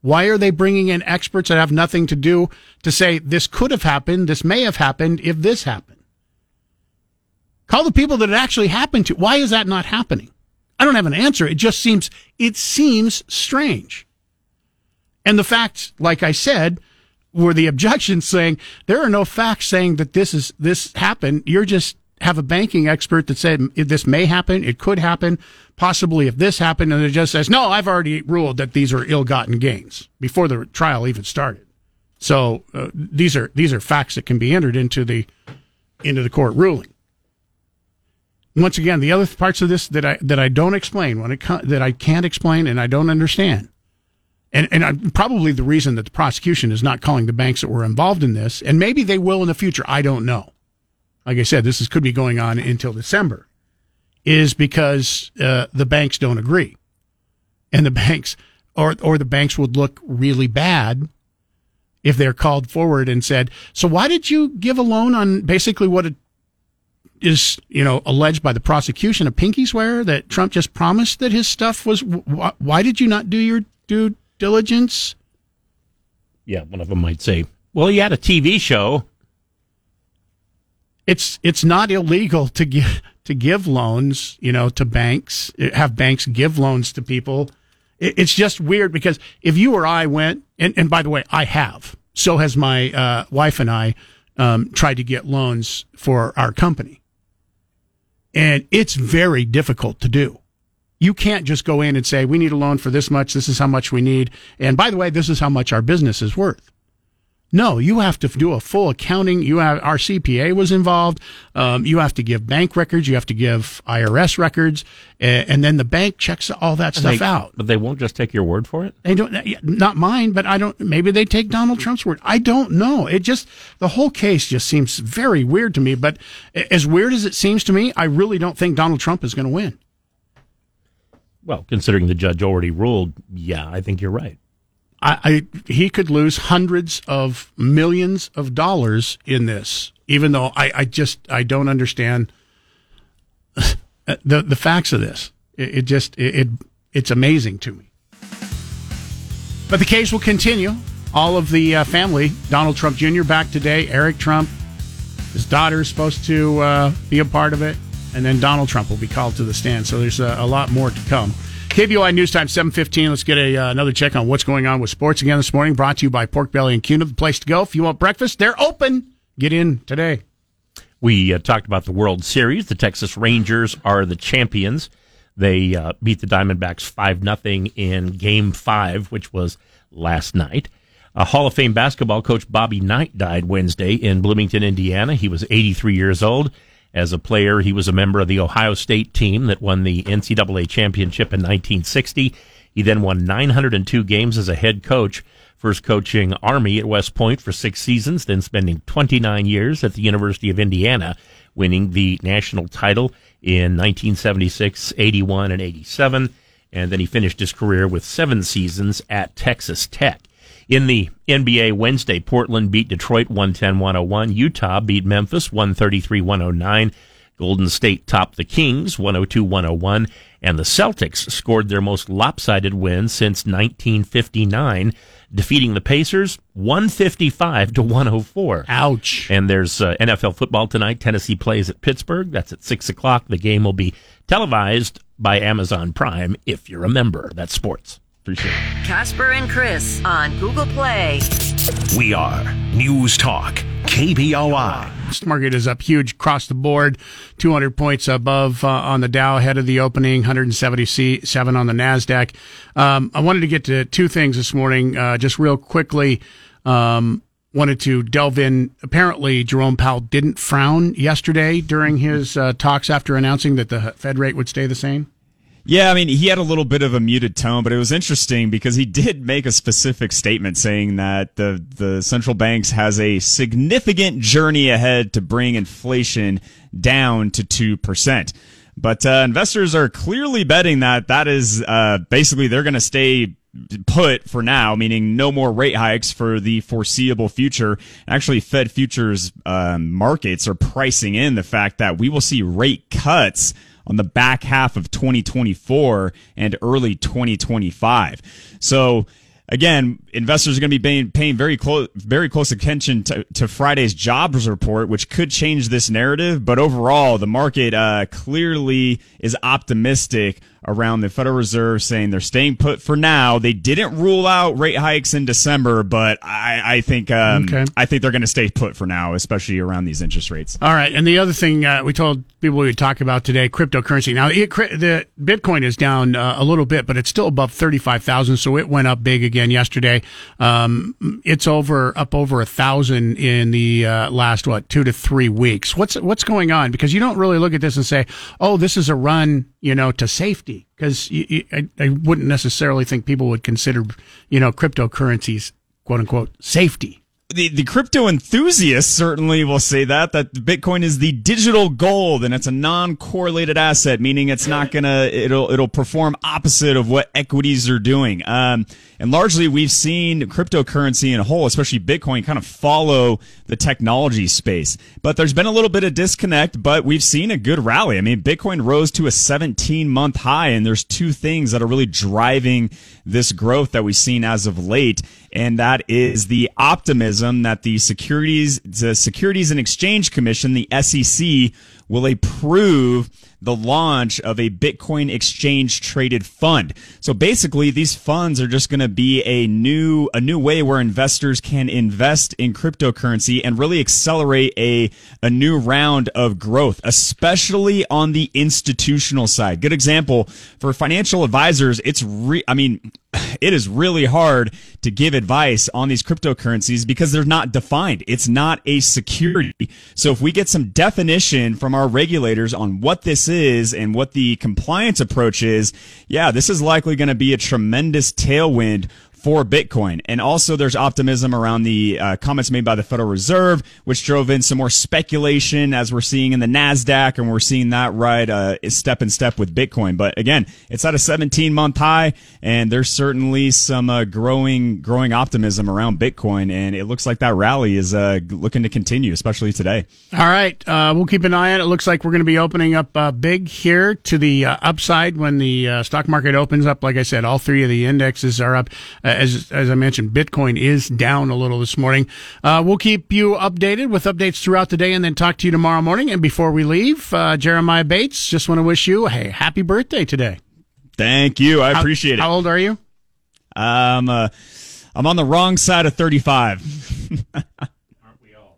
Why are they bringing in experts that have nothing to do to say this could have happened, this may have happened if this happened? Call the people that it actually happened to. Why is that not happening? I don't have an answer. It just seems, it seems strange. And the facts, like I said, were the objections saying there are no facts saying that this is, this happened. You're just have a banking expert that said this may happen. It could happen. Possibly if this happened. And it just says, no, I've already ruled that these are ill-gotten gains before the trial even started. So uh, these are, these are facts that can be entered into the into the court ruling. Once again, the other parts of this that I that I don't explain when it that I can't explain and I don't understand, and and I, probably the reason that the prosecution is not calling the banks that were involved in this, and maybe they will in the future. I don't know. Like I said, this is, could be going on until December, is because uh, the banks don't agree, and the banks or or the banks would look really bad if they're called forward and said, "So why did you give a loan on basically what it is, you know, alleged by the prosecution a pinky swear that Trump just promised that his stuff was wh- why did you not do your due diligence?" Yeah, one of them might say, "Well, he had a TV show." It's it's not illegal to give to give loans, you know, to banks, have banks give loans to people. It, it's just weird because if you or I went, and, and by the way, I have, so has my uh, wife and I um, tried to get loans for our company. And it's very difficult to do. You can't just go in and say, we need a loan for this much. This is how much we need. And by the way, this is how much our business is worth. No, you have to do a full accounting. You have our CPA was involved. Um, you have to give bank records. You have to give IRS records, and, and then the bank checks all that stuff They- out. But they won't just take your word for it. They don't, not mine, but I don't, maybe they take Donald Trump's word. I don't know. It just, the whole case just seems very weird to me. But as weird as it seems to me, I really don't think Donald Trump is going to win. Well, considering the judge already ruled, yeah, I think you're right. I, I he could lose hundreds of millions of dollars in this, even though I, I just I don't understand the the facts of this. It, it just it, it it's amazing to me. But the case will continue. All of the uh, family, Donald Trump Jr. back today, Eric Trump, his daughter is supposed to uh, be a part of it, and then Donald Trump will be called to the stand. So there's a, a lot more to come. KBOI News Time 715. Let's get a, uh, another check on what's going on with sports again this morning. Brought to you by Pork Belly and Kuna, the place to go. If you want breakfast, they're open. Get in today. We uh, talked about the World Series. The Texas Rangers are the champions. They uh, beat the Diamondbacks 5 nothing in game five, which was last night. Uh, Hall of Fame basketball coach Bobby Knight died Wednesday in Bloomington, Indiana. He was 83 years old. As a player, he was a member of the Ohio State team that won the NCAA championship in 1960. He then won 902 games as a head coach, first coaching Army at West Point for six seasons, then spending 29 years at the University of Indiana, winning the national title in 1976, 81, and 87. And then he finished his career with seven seasons at Texas Tech. In the NBA Wednesday, Portland beat Detroit 110-101. Utah beat Memphis 133-109. Golden State topped the Kings 102-101. And the Celtics scored their most lopsided win since 1959, defeating the Pacers 155 to 104. Ouch. And there's uh, NFL football tonight. Tennessee plays at Pittsburgh. That's at 6 o'clock. The game will be televised by Amazon Prime if you're a member. That's sports. Appreciate it. Casper and Chris on Google Play. We are News Talk, KBOI. Stock market is up huge across the board, 200 points above uh, on the Dow ahead of the opening, 177 on the Nasdaq. Um, I wanted to get to two things this morning, uh, just real quickly. Um, wanted to delve in. Apparently, Jerome Powell didn't frown yesterday during his uh, talks after announcing that the Fed rate would stay the same. Yeah, I mean, he had a little bit of a muted tone, but it was interesting because he did make a specific statement saying that the the central banks has a significant journey ahead to bring inflation down to two percent. But uh, investors are clearly betting that that is uh, basically they're going to stay put for now, meaning no more rate hikes for the foreseeable future. Actually, Fed futures um, markets are pricing in the fact that we will see rate cuts on the back half of 2024 and early 2025. So again, investors are going to be paying, paying very close, very close attention to, to, Friday's jobs report, which could change this narrative. But overall, the market uh, clearly is optimistic around the Federal Reserve saying they're staying put for now. They didn't rule out rate hikes in December, but I, I think um, Okay. I think they're going to stay put for now, especially around these interest rates. All right, and the other thing uh, we told people we would talk about today, cryptocurrency. Now, it, the Bitcoin is down uh, a little bit, but it's still above thirty-five thousand, so it went up big again yesterday. Um, it's over up over a thousand in the uh, last what two to three weeks. What's what's going on? Because you don't really look at this and say, "Oh, this is a run," you know, to safety. Because I, I wouldn't necessarily think people would consider, you know, cryptocurrencies "quote unquote" safety. The, the crypto enthusiasts certainly will say that that Bitcoin is the digital gold and it's a non-correlated asset, meaning it's not gonna it'll it'll perform opposite of what equities are doing. Um, and largely we've seen cryptocurrency in a whole, especially Bitcoin, kind of follow the technology space. But there's been a little bit of disconnect, but we've seen a good rally. I mean, Bitcoin rose to a 17 month high, and there's two things that are really driving this growth that we've seen as of late and that is the optimism that the securities the Securities and Exchange Commission, the SEC, will approve the launch of a Bitcoin exchange traded fund. So basically these funds are just going to be a new a new way where investors can invest in cryptocurrency and really accelerate a a new round of growth, especially on the institutional side. Good example for financial advisors, it's re- I mean it is really hard to give advice on these cryptocurrencies because they're not defined. It's not a security. So if we get some definition from our regulators on what this is and what the compliance approach is, yeah, this is likely going to be a tremendous tailwind for Bitcoin. And also there's optimism around the uh, comments made by the Federal Reserve, which drove in some more speculation as we're seeing in the NASDAQ and we're seeing that ride uh, step in step with Bitcoin. But again, it's at a 17 month high and there's certainly some uh, growing, growing optimism around Bitcoin. And it looks like that rally is uh, looking to continue, especially today. All right, uh, we'll keep an eye on it. It looks like we're going to be opening up uh, big here to the upside when the stock market opens up. Like I said, all three of the indexes are up. Uh, as as I mentioned, Bitcoin is down a little this morning. Uh, we'll keep you updated with updates throughout the day, and then talk to you tomorrow morning. And before we leave, uh, Jeremiah Bates, just want to wish you a happy birthday today. Thank you. I How- appreciate it. How old are you? Um, uh, I'm on the wrong side of 35.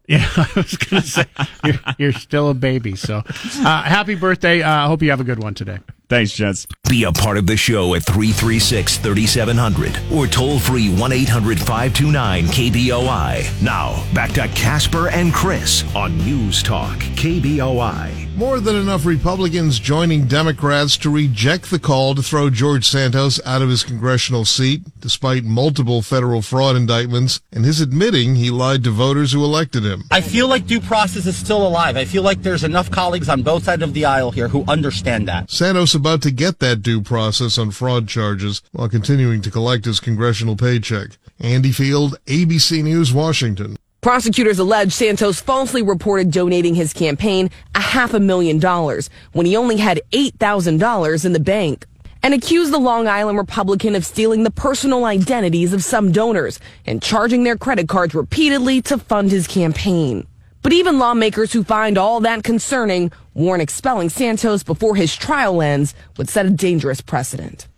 Yeah, I was going to say you're, you're still a baby. So, uh, happy birthday! I uh, hope you have a good one today. Thanks, gents. Be a part of the show at 336 3700 or toll free 1 800 529 KBOI. Now, back to Casper and Chris on News Talk KBOI. More than enough Republicans joining Democrats to reject the call to throw George Santos out of his congressional seat, despite multiple federal fraud indictments and his admitting he lied to voters who elected him. I feel like due process is still alive. I feel like there's enough colleagues on both sides of the aisle here who understand that. Santos about to get that due process on fraud charges while continuing to collect his congressional paycheck. Andy Field, ABC News, Washington. Prosecutors allege Santos falsely reported donating his campaign a half a million dollars when he only had $8,000 in the bank and accused the Long Island Republican of stealing the personal identities of some donors and charging their credit cards repeatedly to fund his campaign. But even lawmakers who find all that concerning warn expelling Santos before his trial ends would set a dangerous precedent.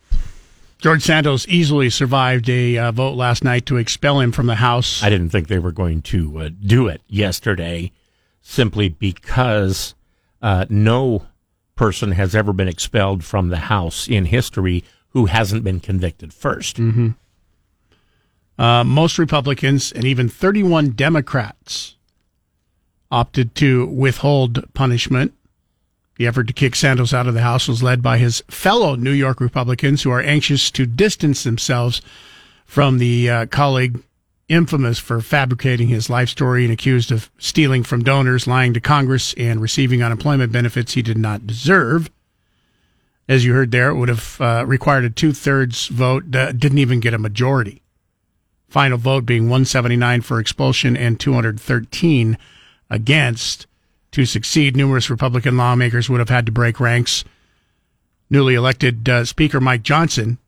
George Santos easily survived a uh, vote last night to expel him from the House. I didn't think they were going to uh, do it yesterday simply because uh, no person has ever been expelled from the House in history who hasn't been convicted 1st Mm-hmm. Uh, most Republicans and even 31 Democrats opted to withhold punishment. The effort to kick Santos out of the House was led by his fellow New York Republicans who are anxious to distance themselves from the uh, colleague infamous for fabricating his life story and accused of stealing from donors, lying to Congress, and receiving unemployment benefits he did not deserve. As you heard there, it would have uh, required a two thirds vote, uh, didn't even get a majority. Final vote being 179 for expulsion and 213 against. To succeed, numerous Republican lawmakers would have had to break ranks. Newly elected uh, Speaker Mike Johnson,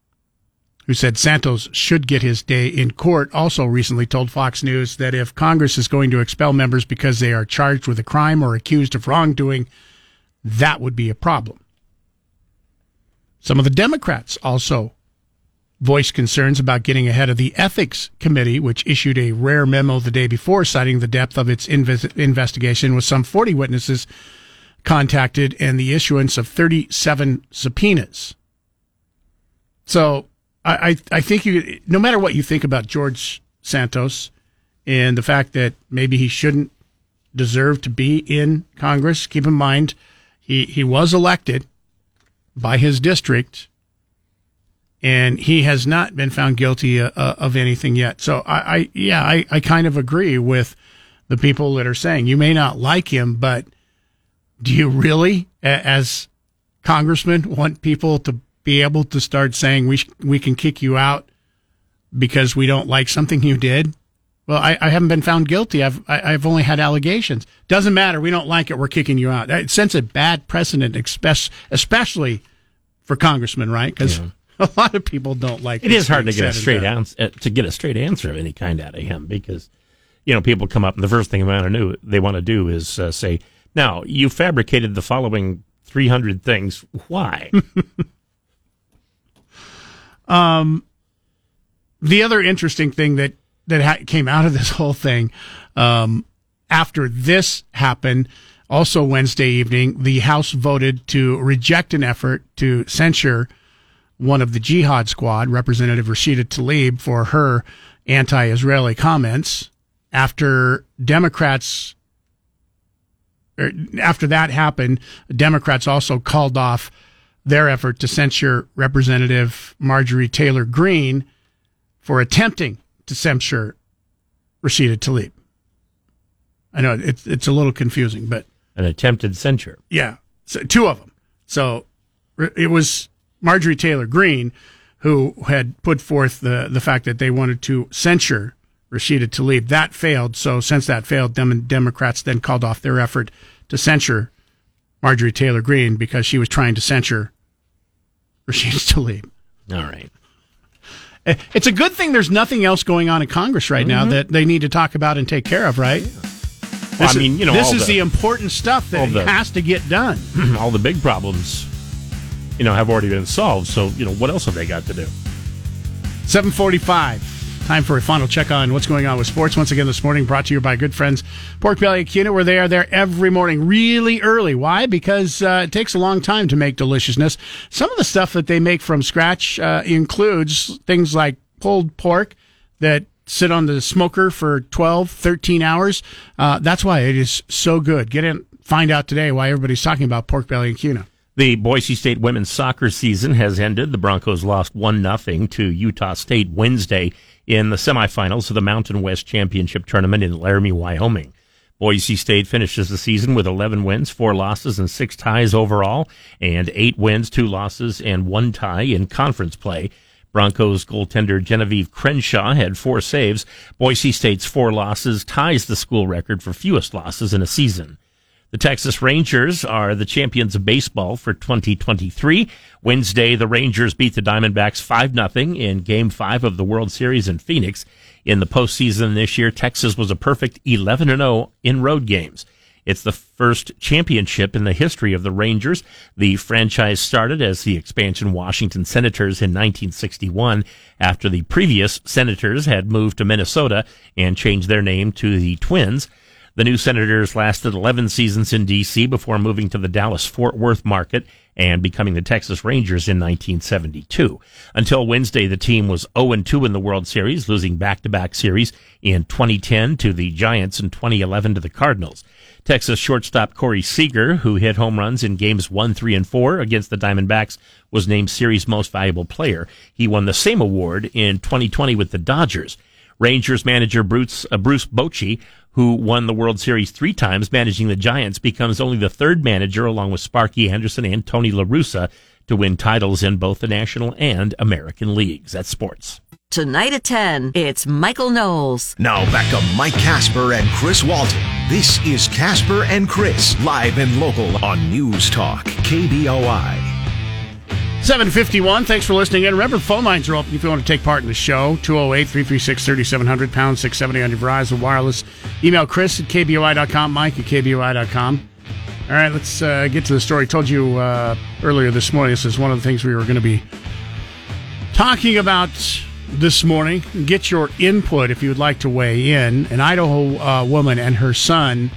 who said Santos should get his day in court, also recently told Fox News that if Congress is going to expel members because they are charged with a crime or accused of wrongdoing, that would be a problem. Some of the Democrats also voiced concerns about getting ahead of the ethics committee, which issued a rare memo the day before citing the depth of its inves- investigation with some 40 witnesses contacted and the issuance of 37 subpoenas. So I, I, I think you, no matter what you think about George Santos and the fact that maybe he shouldn't deserve to be in Congress, keep in mind he, he was elected by his district and he has not been found guilty uh, of anything yet. So I, I yeah, I, I kind of agree with the people that are saying you may not like him, but do you really, as congressman, want people to be able to start saying we sh- we can kick you out because we don't like something you did? Well, I, I haven't been found guilty. I've i have only had allegations. Doesn't matter. We don't like it. We're kicking you out. It sends a bad precedent, especially for congressmen, right? Because yeah. a lot of people don't like. It is hard to get a straight answer uh, to get a straight answer of any kind out of him because you know people come up and the first thing they want to do they want to do is uh, say, "Now you fabricated the following 300 things. Why?" um, the other interesting thing that that ha- came out of this whole thing um, after this happened. Also, Wednesday evening, the House voted to reject an effort to censure one of the Jihad Squad, Representative Rashida Tlaib, for her anti Israeli comments after Democrats. Er, after that happened, Democrats also called off their effort to censure Representative Marjorie Taylor Greene for attempting to censure Rashida Tlaib. I know it's it's a little confusing, but an attempted censure. Yeah, so two of them. So it was Marjorie Taylor Greene, who had put forth the, the fact that they wanted to censure Rashida Tlaib. That failed. So since that failed, Dem- Democrats then called off their effort to censure Marjorie Taylor Greene because she was trying to censure Rashida Tlaib. All right. It's a good thing there's nothing else going on in Congress right mm-hmm. now that they need to talk about and take care of, right? Well, I mean, you know, this is the, the, important stuff that the, has to get done. All the big problems you know, have already been solved. So, you know, what else have they got to do? 745. Time for a final check on what's going on with sports. Once again, this morning brought to you by good friends Pork Belly and Kuna, where they are there every morning really early. Why? Because uh, it takes a long time to make deliciousness. Some of the stuff that they make from scratch uh, includes things like pulled pork that sit on the smoker for 12, 13 hours. Uh, that's why it is so good. Get in, find out today why everybody's talking about Pork Belly and Kuna. The Boise State women's soccer season has ended. The Broncos lost 1 0 to Utah State Wednesday in the semifinals of the Mountain West Championship tournament in Laramie, Wyoming. Boise State finishes the season with 11 wins, 4 losses, and 6 ties overall, and 8 wins, 2 losses, and 1 tie in conference play. Broncos goaltender Genevieve Crenshaw had 4 saves. Boise State's 4 losses ties the school record for fewest losses in a season. The Texas Rangers are the champions of baseball for 2023. Wednesday, the Rangers beat the Diamondbacks 5-0 in game 5 of the World Series in Phoenix. In the postseason this year, Texas was a perfect 11-0 in road games. It's the first championship in the history of the Rangers. The franchise started as the expansion Washington Senators in 1961 after the previous Senators had moved to Minnesota and changed their name to the Twins. The new Senators lasted 11 seasons in D.C. before moving to the Dallas Fort Worth market and becoming the Texas Rangers in 1972. Until Wednesday, the team was 0-2 in the World Series, losing back-to-back series in 2010 to the Giants and 2011 to the Cardinals. Texas shortstop Corey Seager, who hit home runs in games 1, 3, and 4 against the Diamondbacks, was named series most valuable player. He won the same award in 2020 with the Dodgers. Rangers manager Bruce, uh, Bruce Bochy who won the World Series three times managing the Giants, becomes only the third manager, along with Sparky Anderson and Tony La Russa, to win titles in both the National and American leagues. That's sports. Tonight at 10, it's Michael Knowles. Now back to Mike Casper and Chris Walton. This is Casper and Chris, live and local on News Talk, KBOI. 751. Thanks for listening in. Remember, phone lines are open if you want to take part in the show. 208 336 3700, pound 670 on your Verizon Wireless. Email Chris at KBOI.com, Mike at KBOI.com. All right, let's uh, get to the story. I told you uh, earlier this morning, this is one of the things we were going to be talking about this morning. Get your input if you would like to weigh in. An Idaho uh, woman and her son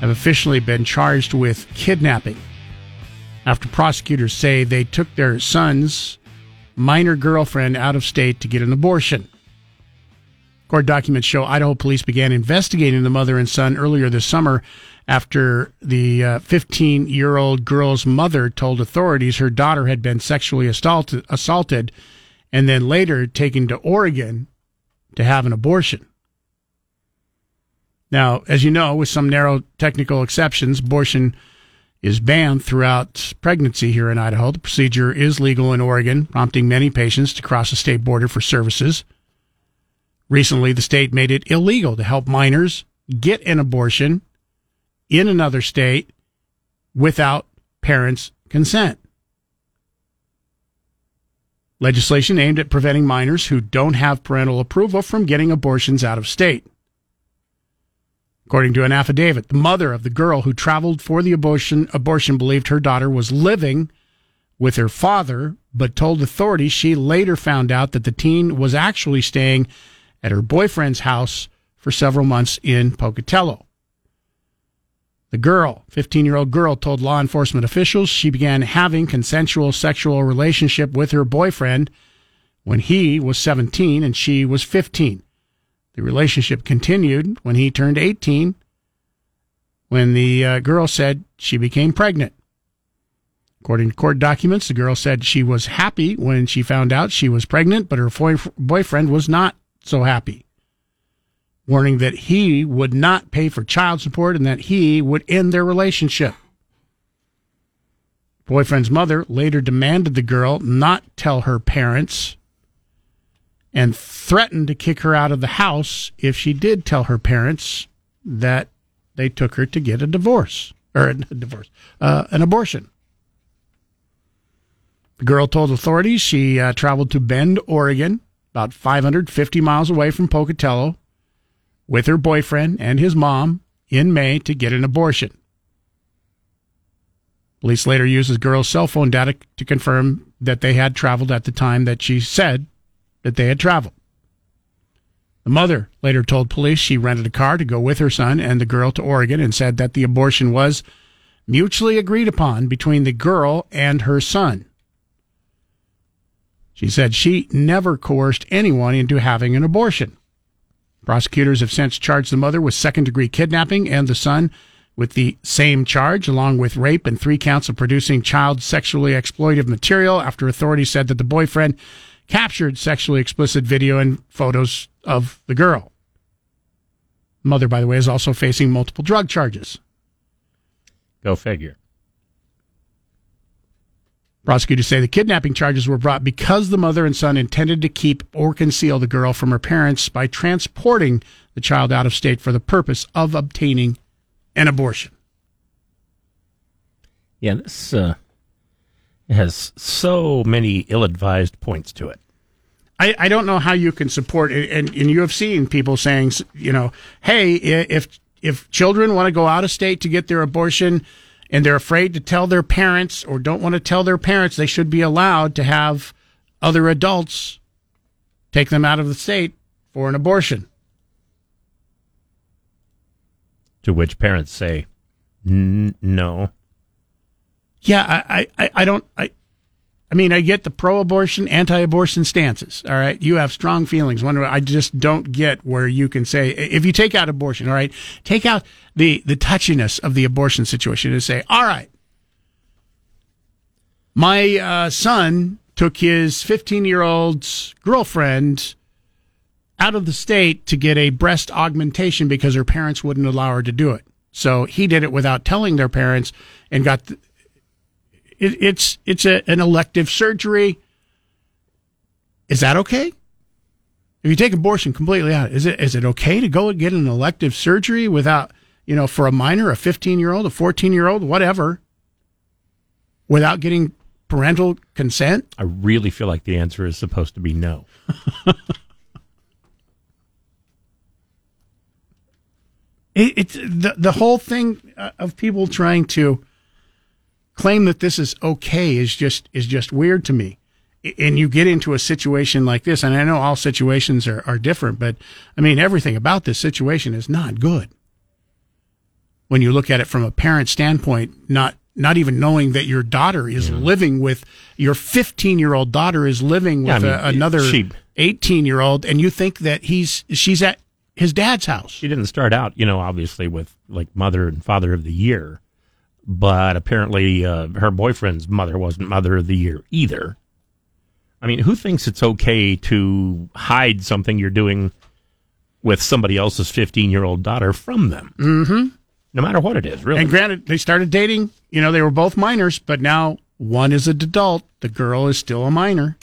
have officially been charged with kidnapping after prosecutors say they took their son's minor girlfriend out of state to get an abortion. Court documents show Idaho police began investigating the mother and son earlier this summer after the 15 uh, year old girl's mother told authorities her daughter had been sexually assaulted, assaulted and then later taken to Oregon to have an abortion. Now, as you know, with some narrow technical exceptions, abortion is banned throughout pregnancy here in Idaho. The procedure is legal in Oregon, prompting many patients to cross the state border for services. Recently, the state made it illegal to help minors get an abortion in another state without parents' consent. Legislation aimed at preventing minors who don't have parental approval from getting abortions out of state. According to an affidavit, the mother of the girl who traveled for the abortion, abortion believed her daughter was living with her father, but told authorities she later found out that the teen was actually staying at her boyfriend's house for several months in Pocatello. The girl, 15 year old girl, told law enforcement officials she began having consensual sexual relationship with her boyfriend when he was 17 and she was 15. The relationship continued when he turned 18, when the uh, girl said she became pregnant. According to court documents, the girl said she was happy when she found out she was pregnant, but her boy- boyfriend was not so happy, warning that he would not pay for child support and that he would end their relationship. Boyfriend's mother later demanded the girl not tell her parents and threatened to kick her out of the house if she did tell her parents that they took her to get a divorce or a divorce, uh, an abortion. The girl told authorities she uh, traveled to Bend, Oregon, about 550 miles away from Pocatello, with her boyfriend and his mom in May to get an abortion. Police later used the girl's cell phone data to confirm that they had traveled at the time that she said that they had traveled. The mother later told police she rented a car to go with her son and the girl to Oregon and said that the abortion was mutually agreed upon between the girl and her son. She said she never coerced anyone into having an abortion. Prosecutors have since charged the mother with second degree kidnapping and the son with the same charge, along with rape and three counts of producing child sexually exploitive material after authorities said that the boyfriend captured sexually explicit video and photos of the girl. Mother, by the way, is also facing multiple drug charges. Go figure. Prosecutors say the kidnapping charges were brought because the mother and son intended to keep or conceal the girl from her parents by transporting the child out of state for the purpose of obtaining an abortion. Yeah, this uh, has so many ill advised points to it. I, I don't know how you can support it. And, and you have seen people saying, you know, hey, if, if children want to go out of state to get their abortion, and they're afraid to tell their parents or don't want to tell their parents, they should be allowed to have other adults take them out of the state for an abortion. To which parents say, no. Yeah, I, I, I don't, I, I mean, I get the pro-abortion, anti-abortion stances. All right, you have strong feelings. One, I just don't get where you can say if you take out abortion. All right, take out the the touchiness of the abortion situation and say, all right, my uh, son took his 15 year old's girlfriend out of the state to get a breast augmentation because her parents wouldn't allow her to do it. So he did it without telling their parents and got the, it, it's it's a, an elective surgery. Is that okay? If you take abortion completely out, is it is it okay to go and get an elective surgery without you know for a minor, a fifteen year old, a fourteen year old, whatever, without getting parental consent? I really feel like the answer is supposed to be no. it, it's the the whole thing uh, of people trying to claim that this is okay is just is just weird to me. And you get into a situation like this, and I know all situations are, are different, but I mean everything about this situation is not good. When you look at it from a parent standpoint, not not even knowing that your daughter is living with your 15 year old daughter is living Yeah, with I mean, a, another she- 18 year old, and you think that he's she's at his dad's house. She didn't start out, you know, obviously with like mother and father of the year, but apparently uh, her boyfriend's mother wasn't mother of the year either. I mean, who thinks it's okay to hide something you're doing with somebody else's 15 year old daughter from them? Mm-hmm. No matter what it is, really. And granted, they started dating. You know, they were both minors, but now one is an adult. The girl is still a minor.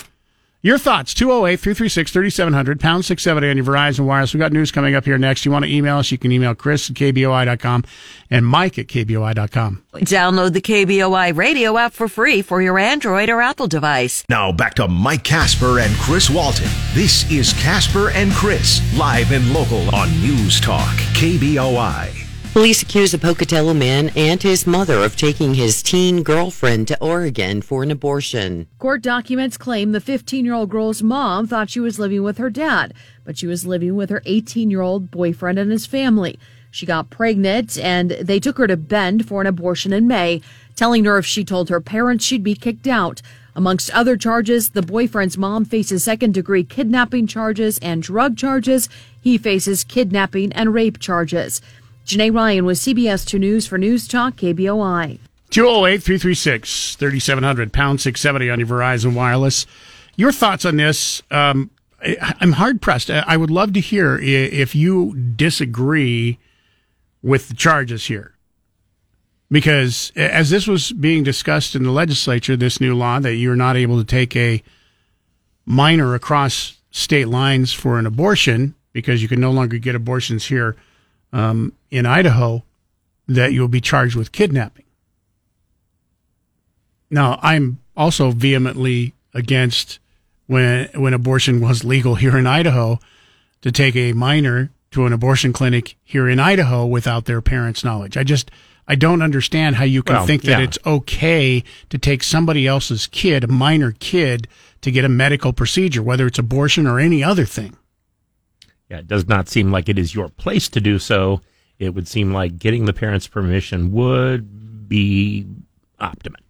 Your thoughts, 208 336 3700, pound 670 on your Verizon Wireless. We've got news coming up here next. You want to email us, you can email Chris at KBOI.com and Mike at KBOI.com. Download the KBOI radio app for free for your Android or Apple device. Now back to Mike Casper and Chris Walton. This is Casper and Chris, live and local on News Talk, KBOI. Police accuse a Pocatello man and his mother of taking his teen girlfriend to Oregon for an abortion. Court documents claim the 15 year old girl's mom thought she was living with her dad, but she was living with her 18 year old boyfriend and his family. She got pregnant and they took her to Bend for an abortion in May, telling her if she told her parents she'd be kicked out. Amongst other charges, the boyfriend's mom faces second degree kidnapping charges and drug charges. He faces kidnapping and rape charges. Janae Ryan with CBS 2 News for News Talk KBOI. 208 336 3700, pound 670 on your Verizon Wireless. Your thoughts on this? Um, I, I'm hard pressed. I would love to hear if you disagree with the charges here. Because as this was being discussed in the legislature, this new law that you're not able to take a minor across state lines for an abortion because you can no longer get abortions here um, in Idaho, that you'll be charged with kidnapping. Now, I'm also vehemently against when when abortion was legal here in Idaho to take a minor to an abortion clinic here in Idaho without their parents' knowledge. I just I don't understand how you can Well, think that yeah. it's okay to take somebody else's kid, a minor kid, to get a medical procedure, whether it's abortion or any other thing. Yeah, it does not seem like it is your place to do so. It would seem like getting the parents' permission would be optimum.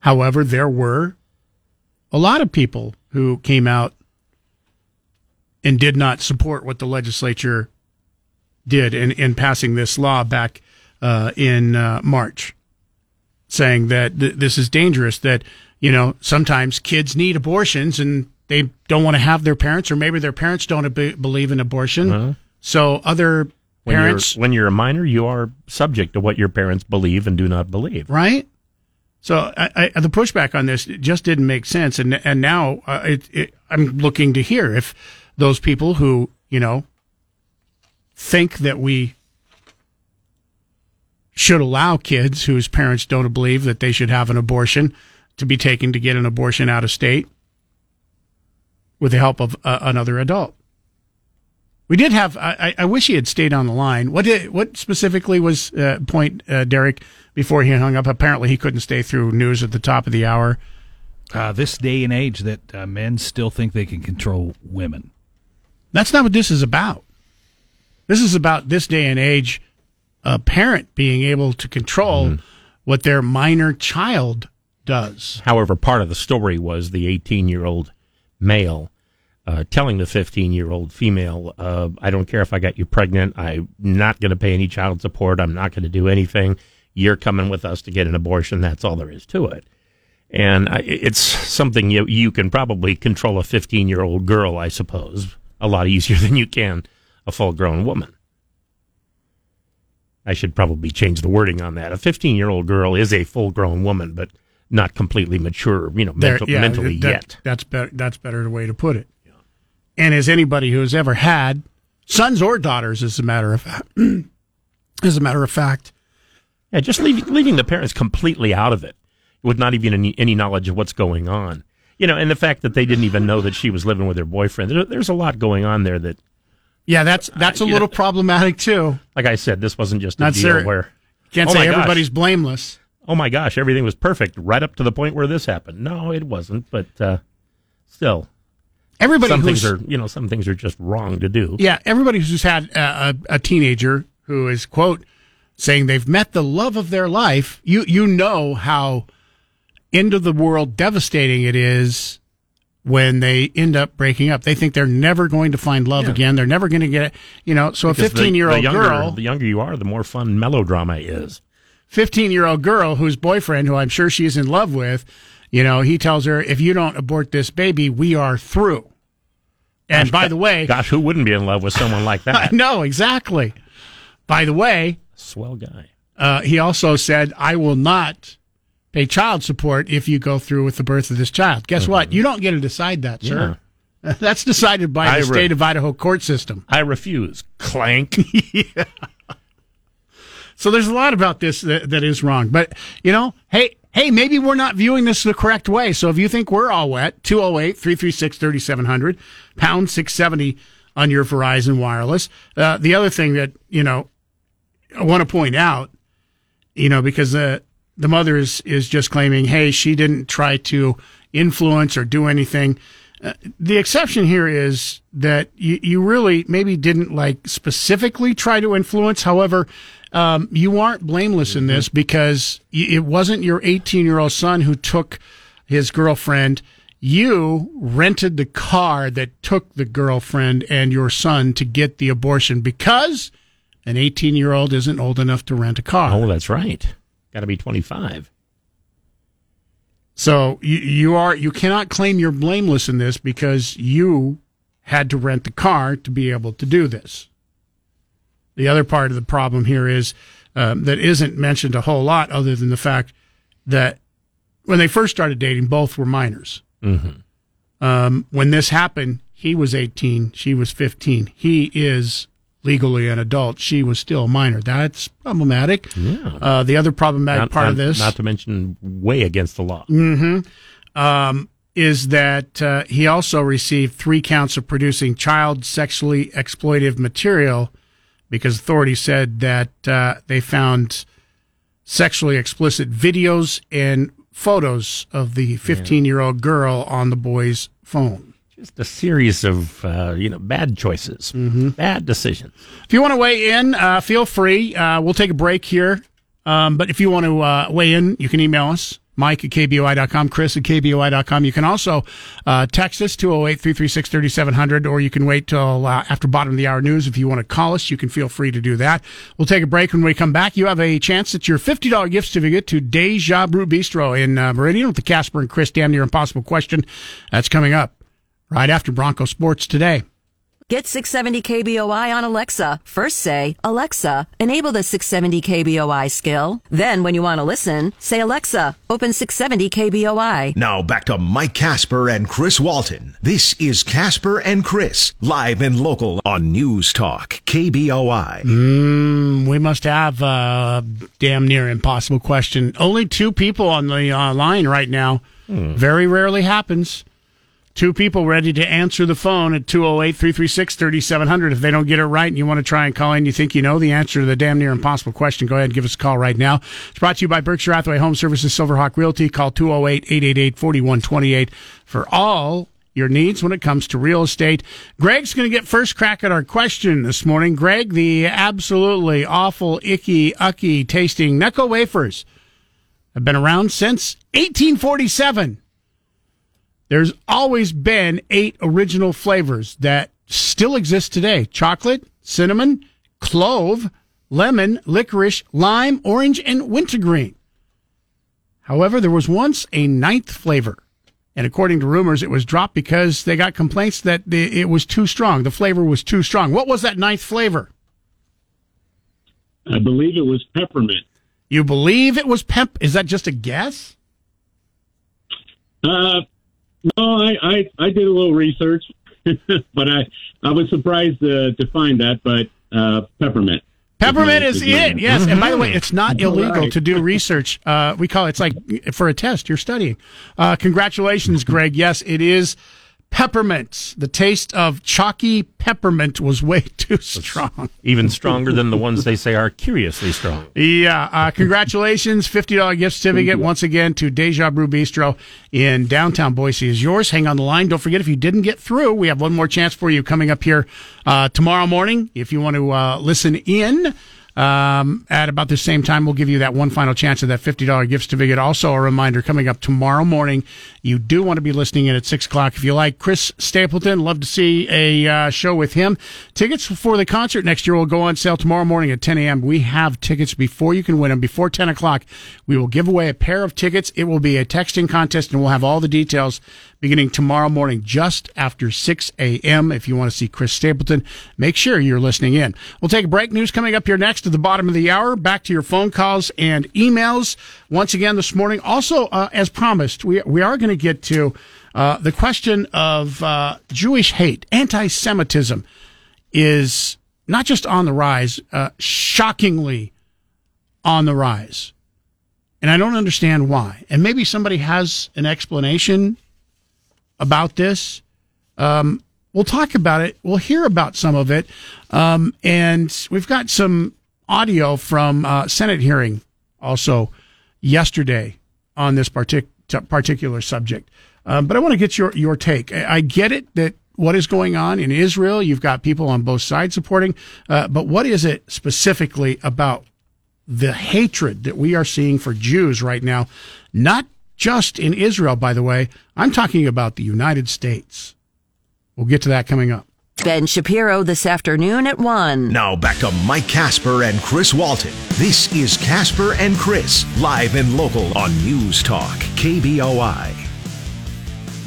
However, there were a lot of people who came out and did not support what the legislature did in, in passing this law back uh, in uh, March, saying that th- this is dangerous, that, you know, sometimes kids need abortions and they don't want to have their parents, or maybe their parents don't be- believe in abortion. Uh-huh. So other When parents. you're when you're a minor, you are subject to what your parents believe and do not believe. right? So I, I, the pushback on this just didn't make sense, and and now uh, it, it, I'm looking to hear if those people who you know think that we should allow kids whose parents don't believe that they should have an abortion to be taken to get an abortion out of state with the help of uh, another adult. We did have. I, I- I wish he had stayed on the line. What did, what specifically was uh, point uh, Derek before he hung up? Apparently, he couldn't stay through news at the top of the hour. Uh, this day and age, that uh, men still think they can control women. That's not what this is about. This is about this day and age, a parent being able to control what their minor child does. However, part of the story was the 18 year old male uh, telling the 15 year old female, uh, I don't care if I got you pregnant. I'm not going to pay any child support. I'm not going to do anything. You're coming with us to get an abortion. That's all there is to it. And I, it's something you, you can probably control a 15 year old girl, I suppose, a lot easier than you can a full grown woman. I should probably change the wording on that. A 15 year old girl is a full grown woman, but not completely mature, you know, mental, yeah, mentally that- yet. That's better. That's better way to put it. And as anybody who has ever had sons or daughters, as a matter of fact, as a matter of fact, Yeah, just leaving, leaving the parents completely out of it with not even any, any knowledge of what's going on. You know, and the fact that they didn't even know that she was living with her boyfriend. There, there's a lot going on there that, yeah, that's that's a little know- problematic too. like I said, this wasn't just a Not deal sure. where Can't oh say my gosh, everybody's blameless. oh my gosh, everything was perfect right up to the point where this happened. No, it wasn't, but uh, still, Everybody some things are you know some things are just wrong to do. yeah, everybody who's had a, a, a teenager who is quote saying they've met the love of their life, you you know how end of the world devastating it is when they end up breaking up. They think they're never going to find love Yeah. again. They're never going to get you know. So Because a 15 year old girl, the younger you are, the more fun melodrama is. 15 year old girl whose boyfriend, who I'm sure she's in love with, you know, he tells her, if you don't abort this baby, we are through. And by the way, Gosh, who wouldn't be in love with someone like that? no, exactly. By the way, Swell guy. uh, he also said, I will not pay child support if you go through with the birth of this child. Guess what? You don't get to decide that, sir. That's decided by I the re- state of Idaho court system. I refuse. Clank. So there's a lot about this that, that is wrong. But, you know, hey, hey, maybe we're not viewing this the correct way. So if you think we're all wet, 208 336 3700, pound 670 on your Verizon Wireless. Uh, the other thing that, you know, I want to point out, you know, because the, the mother is, is just claiming, hey, she didn't try to influence or do anything. Uh, the exception here is that you, you really maybe didn't like specifically try to influence. However, um, you aren't blameless in this because it wasn't your 18 year old son who took his girlfriend. You rented the car that took the girlfriend and your son to get the abortion because an 18 year old isn't old enough to rent a car. Oh, that's right. Got to be 25. So you, you are you cannot claim you're blameless in this because you had to rent the car to be able to do this. The other part of the problem here is um, that isn't mentioned a whole lot, other than the fact that when they first started dating, both were minors. Mm-hmm. Um, when this happened, he was 18, she was 15. He is legally an adult. She was still a minor. That's problematic. Yeah. Uh, the other problematic Not, part not- of this, not to mention way against the law. hmm um, is that uh, he also received three counts of producing child sexually exploitive material because authorities said that uh, they found sexually explicit videos and photos of the 15 year old girl on the boy's phone. Just a series of uh, you know bad choices, Mm-hmm. bad decisions. If you want to weigh in, uh, feel free. Uh, we'll take a break here. Um, but if you want to uh, weigh in, you can email us. Mike at KBOI.com, Chris at KBOI.com. You can also uh, text us 208 336 3700, or you can wait till uh, after bottom of the hour news. If you want to call us, you can feel free to do that. We'll take a break. When we come back, you have a chance at your $50 gift certificate to Deja Brew Bistro in uh, Meridian with the Casper and Chris Damn Near Impossible question. That's coming up right after Bronco Sports today. Get 670 KBOI on Alexa. First say, Alexa, enable the 670 KBOI skill. Then, when you want to listen, say, Alexa, open 670 KBOI. Now back to Mike Casper and Chris Walton. This is Casper and Chris, live and local on News Talk, KBOI. Mm, we must have a damn near impossible question. Only two people on the uh, line right now. Very rarely happens. Two people ready to answer the phone at 208 336 3700. If they don't get it right and you want to try and call in, you think you know the answer to the damn near impossible question, go ahead and give us a call right now. It's brought to you by Berkshire Hathaway Home Services, Silverhawk Realty. Call 208 888 4128 for all your needs when it comes to real estate. Greg's going to get first crack at our question this morning. Greg, the absolutely awful, icky, ucky tasting Necco wafers have been around since 1847. There's always been eight original flavors that still exist today chocolate, cinnamon, clove, lemon, licorice, lime, orange, and wintergreen. However, there was once a ninth flavor. And according to rumors, it was dropped because they got complaints that the, it was too strong. The flavor was too strong. What was that ninth flavor? I believe it was peppermint. You believe it was pep? Is that just a guess? Uh, no, I, I, I did a little research, but I, I was surprised uh, to find that. But uh, peppermint. Peppermint is it, yes. And by the way, it's not illegal to do research. Uh, we call it, it's like for a test, you're studying. Uh, congratulations, Greg. Yes, it is peppermint. The taste of chalky peppermint was way too strong. Even stronger than the ones they say are curiously strong. Yeah. Uh, congratulations. $50 gift certificate once again to Deja Brew Bistro in downtown Boise is yours. Hang on the line. Don't forget if you didn't get through, we have one more chance for you coming up here uh, tomorrow morning. If you want to uh, listen in, um, at about the same time, we'll give you that one final chance of that $50 gift certificate. Also, a reminder coming up tomorrow morning, you do want to be listening in at 6 o'clock. If you like Chris Stapleton, love to see a uh, show with him. Tickets for the concert next year will go on sale tomorrow morning at 10 a.m. We have tickets before you can win them. Before 10 o'clock, we will give away a pair of tickets. It will be a texting contest, and we'll have all the details beginning tomorrow morning just after 6 a.m. If you want to see Chris Stapleton, make sure you're listening in. We'll take a break. News coming up here next at the bottom of the hour. Back to your phone calls and emails once again this morning. Also, uh, as promised, we, we are going to get to uh, the question of uh, Jewish hate, anti Semitism is not just on the rise, uh, shockingly on the rise. And I don't understand why. And maybe somebody has an explanation about this. Um, we'll talk about it. We'll hear about some of it. Um, and we've got some audio from uh, Senate hearing also yesterday on this partic- particular subject. Um, but I want to get your, your take. I, I get it that what is going on in Israel, you've got people on both sides supporting, uh, but what is it specifically about the hatred that we are seeing for Jews right now? Not just in Israel, by the way. I'm talking about the United States. We'll get to that coming up. Ben Shapiro this afternoon at 1. Now back to Mike Casper and Chris Walton. This is Casper and Chris, live and local on News Talk, KBOI.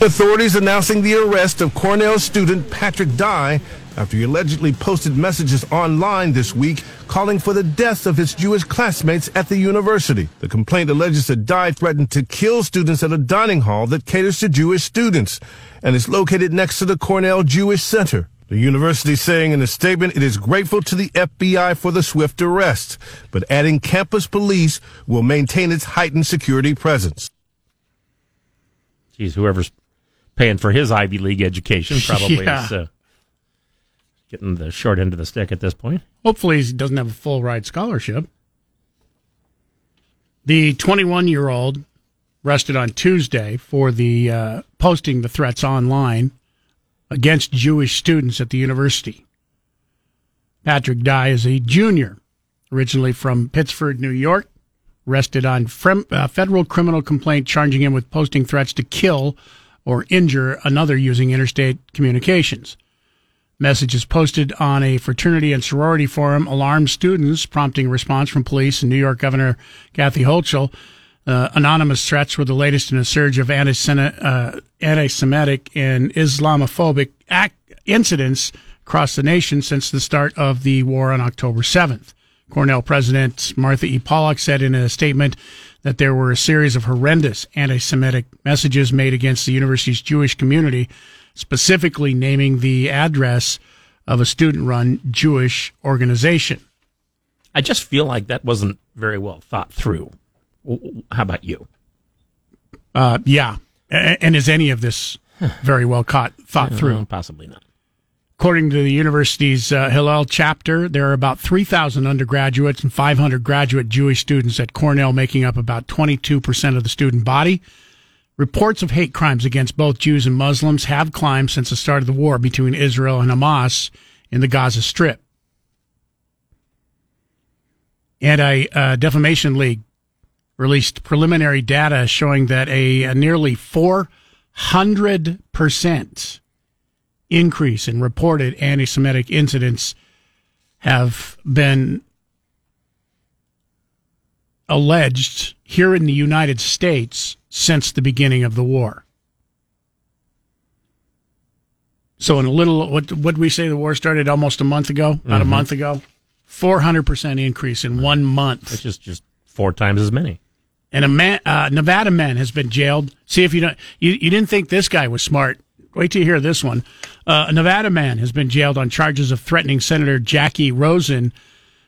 Authorities announcing the arrest of Cornell student Patrick Dye after he allegedly posted messages online this week calling for the death of his Jewish classmates at the university. The complaint alleges that Dye threatened to kill students at a dining hall that caters to Jewish students and is located next to the Cornell Jewish Center. The university saying in a statement it is grateful to the FBI for the swift arrest, but adding campus police will maintain its heightened security presence. Geez, whoever's paying for his Ivy League education probably Yeah. is uh, getting the short end of the stick at this point. Hopefully, he doesn't have a full ride scholarship. The 21 year old arrested on Tuesday for the uh, posting the threats online against Jewish students at the university. Patrick Dye is a junior, originally from Pittsford, New York, arrested on frem- uh, federal criminal complaint charging him with posting threats to kill or injure another using interstate communications. Messages posted on a fraternity and sorority forum alarmed students, prompting response from police and New York Governor Kathy Hochul. Uh, anonymous threats were the latest in a surge of anti-Semitic, uh, anti-Semitic and Islamophobic act- incidents across the nation since the start of the war on October 7th. Cornell President Martha E. Pollack said in a statement that there were a series of horrendous anti-Semitic messages made against the university's Jewish community, specifically naming the address of a student-run Jewish organization. I just feel like that wasn't very well thought through. How about you? Uh, yeah, and is any of this very well caught, thought Uh, through? Possibly not. According to the university's uh, Hillel chapter, there are about 3,000 undergraduates and 500 graduate Jewish students at Cornell, making up about 22% of the student body. Reports of hate crimes against both Jews and Muslims have climbed since the start of the war between Israel and Hamas in the Gaza Strip. Anti uh, Defamation League released preliminary data showing that a, a nearly 400% increase in reported anti Semitic incidents have been alleged here in the United States since the beginning of the war. So, in a little, what what we say the war started almost a month ago? About a Mhm. month ago? 400% increase in one month. Which is just four times as many. And a man, uh, Nevada man has been jailed. See if you don't, you, you didn't think this guy was smart. Wait till you hear this one. Uh, a Nevada man has been jailed on charges of threatening Senator Jacky Rosen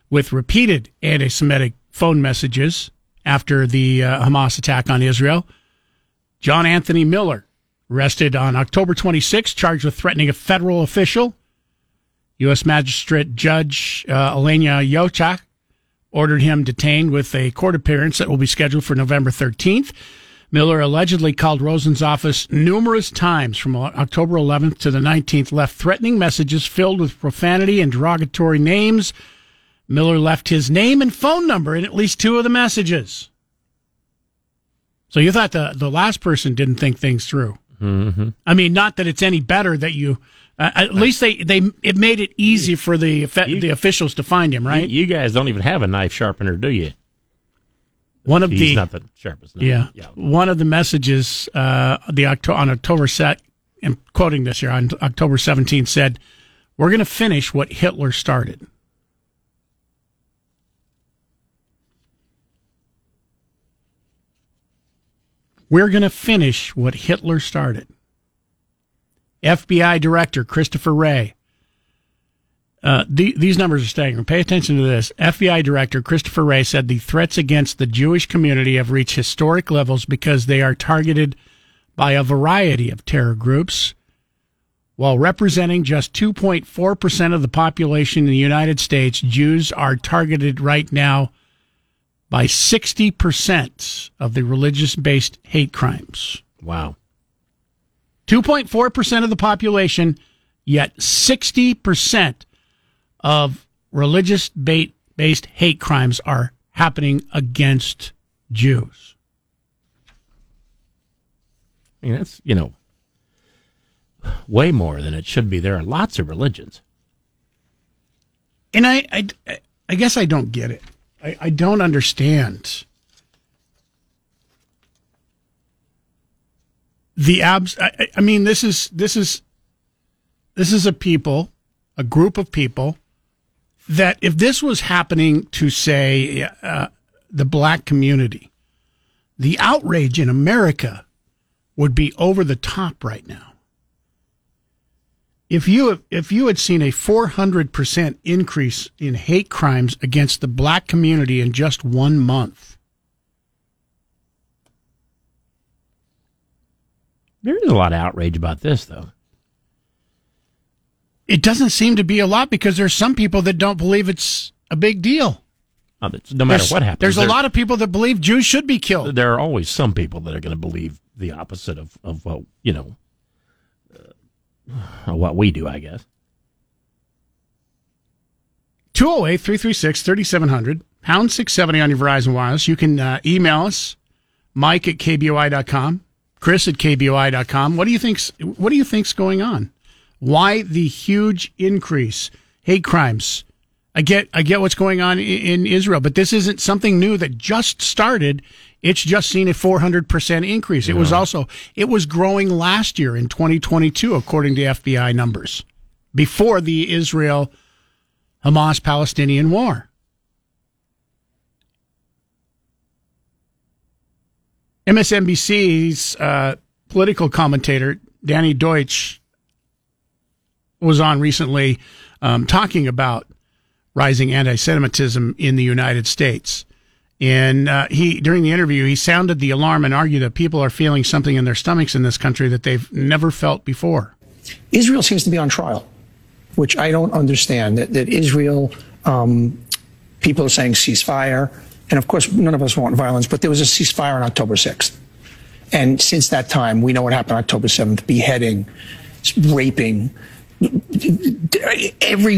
with repeated anti-Semitic phone messages after the uh, Hamas attack on Israel. John Anthony Miller Arrested on October 26, charged with threatening a federal official. U.S. Magistrate Judge uh, Elayna Youchah ordered him detained with a court appearance that will be scheduled for November 13th. Miller allegedly called Rosen's office numerous times from October 11th to the 19th, left threatening messages filled with profanity and derogatory names. Miller left his name and phone number in at least two of the messages. So you thought the, the last person didn't think things through. Mm-hmm. I mean, not that it's any better that you. Uh, at least they, they it made it easy for the the officials to find him, right? You, you guys don't even have a knife sharpener, do you? One of He's the not the sharpest. knife. yeah, yeah. one of the messages uh, the Octo- on October set. I'm quoting this here on October 17th said, "We're going to finish what Hitler started." We're going to finish what Hitler started. FBI Director Christopher Wray. Uh, the, these numbers are staggering. Pay attention to this. FBI Director Christopher Wray said the threats against the Jewish community have reached historic levels because they are targeted by a variety of terror groups. While representing just 2.4% of the population in the United States, Jews are targeted right now by 60% of the religious based hate crimes. Wow. 2.4% of the population, yet 60% of religious based hate crimes are happening against Jews. I mean, that's, you know, way more than it should be. There are lots of religions. And I, I, I guess I don't get it. I, I don't understand the abs. I, I mean, this is this is this is a people, a group of people that if this was happening to say uh, the black community, the outrage in America would be over the top right now. If you if you had seen a 400% increase in hate crimes against the black community in just 1 month. There is a lot of outrage about this though. It doesn't seem to be a lot because there's some people that don't believe it's a big deal. No matter There's- what happens, There's a there- lot of people that believe Jews should be killed. There are always some people that are going to believe the opposite of of what you know, what we do. I guess. 208 336 3700, pound 670 on your Verizon Wireless. You can uh, email us, mike at kboi.com, chris at kboi.com. What do you think's, what do you think's going on? Why the huge increase? Hate crimes. I get, I get what's going on i- in Israel, but this isn't something new that just started. It's just seen a 400% increase. It was also, it was growing last year in 2022, according to FBI numbers, before the Israel Hamas Palestinian war. MSNBC's uh, political commentator, Donny Deutsch, was on recently um, talking about rising anti Semitism in the United States. And uh, he, during the interview, he sounded the alarm and argued that people are feeling something in their stomachs in this country that they've never felt before. Israel seems to be on trial, which I don't understand. That, that Israel, um, people are saying ceasefire. And of course, none of us want violence, but there was a ceasefire on October 6th. And since that time, we know what happened October 7th beheading, raping, every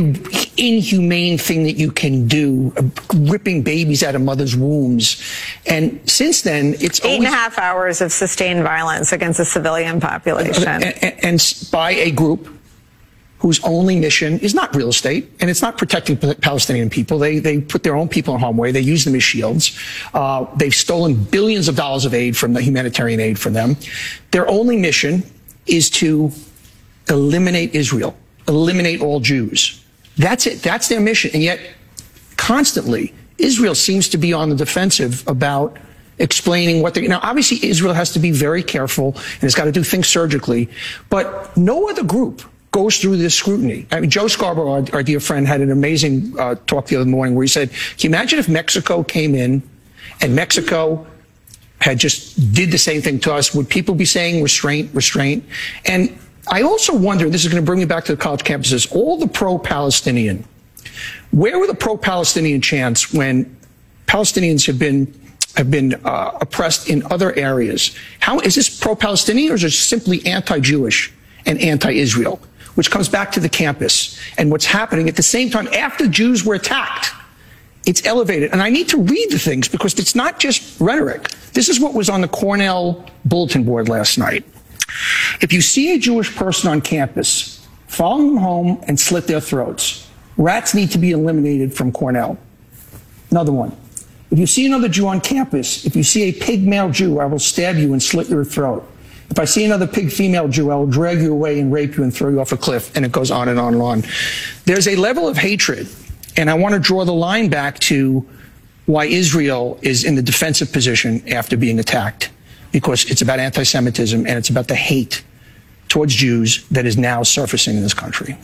inhumane thing that you can do, ripping babies out of mothers' wombs. And since then, it's Eight and a half hours of sustained violence against the civilian population. and, and- and by a group whose only mission is not real estate and it's not protecting Palestinian people. They they put their own people in harm's way. They use them as shields. Uh, they've stolen billions of dollars of aid from the humanitarian aid from them. Their only mission is to eliminate Israel, eliminate all Jews. That's it. That's their mission. And yet, constantly, Israel seems to be on the defensive about explaining what they now obviously Israel has to be very careful and has got to do things surgically, but no other group goes through this scrutiny. I mean, Joe Scarborough, our, our dear friend, had an amazing uh, talk the other morning where he said, "Can you imagine if Mexico came in and Mexico had just did the same thing to us, would people be saying restraint, restraint? And I also wonder, this is going to bring me back to the college campuses, all the pro-Palestinian, where were the pro-Palestinian chants when Palestinians have been have been uh, oppressed in other areas? How is this pro-Palestinian or is it simply anti-Jewish and anti-Israel? Which comes back to the campus and what's happening at the same time after Jews were attacked. It's elevated. And I need to read the things because it's not just rhetoric. This is what was on the Cornell bulletin board last night. If you see a Jewish person on campus, follow them home and slit their throats. Rats need to be eliminated from Cornell. Another one. If you see another Jew on campus, if you see a pig male Jew, I will stab you and slit your throat. If I see another pig female Jew, I will drag you away and rape you and throw you off a cliff. And it goes on and on and on. There's a level of hatred. And I want to draw the line back to why Israel is in the defensive position after being attacked. Because it's about anti Semitism and it's about the hate towards Jews that is now surfacing in this country.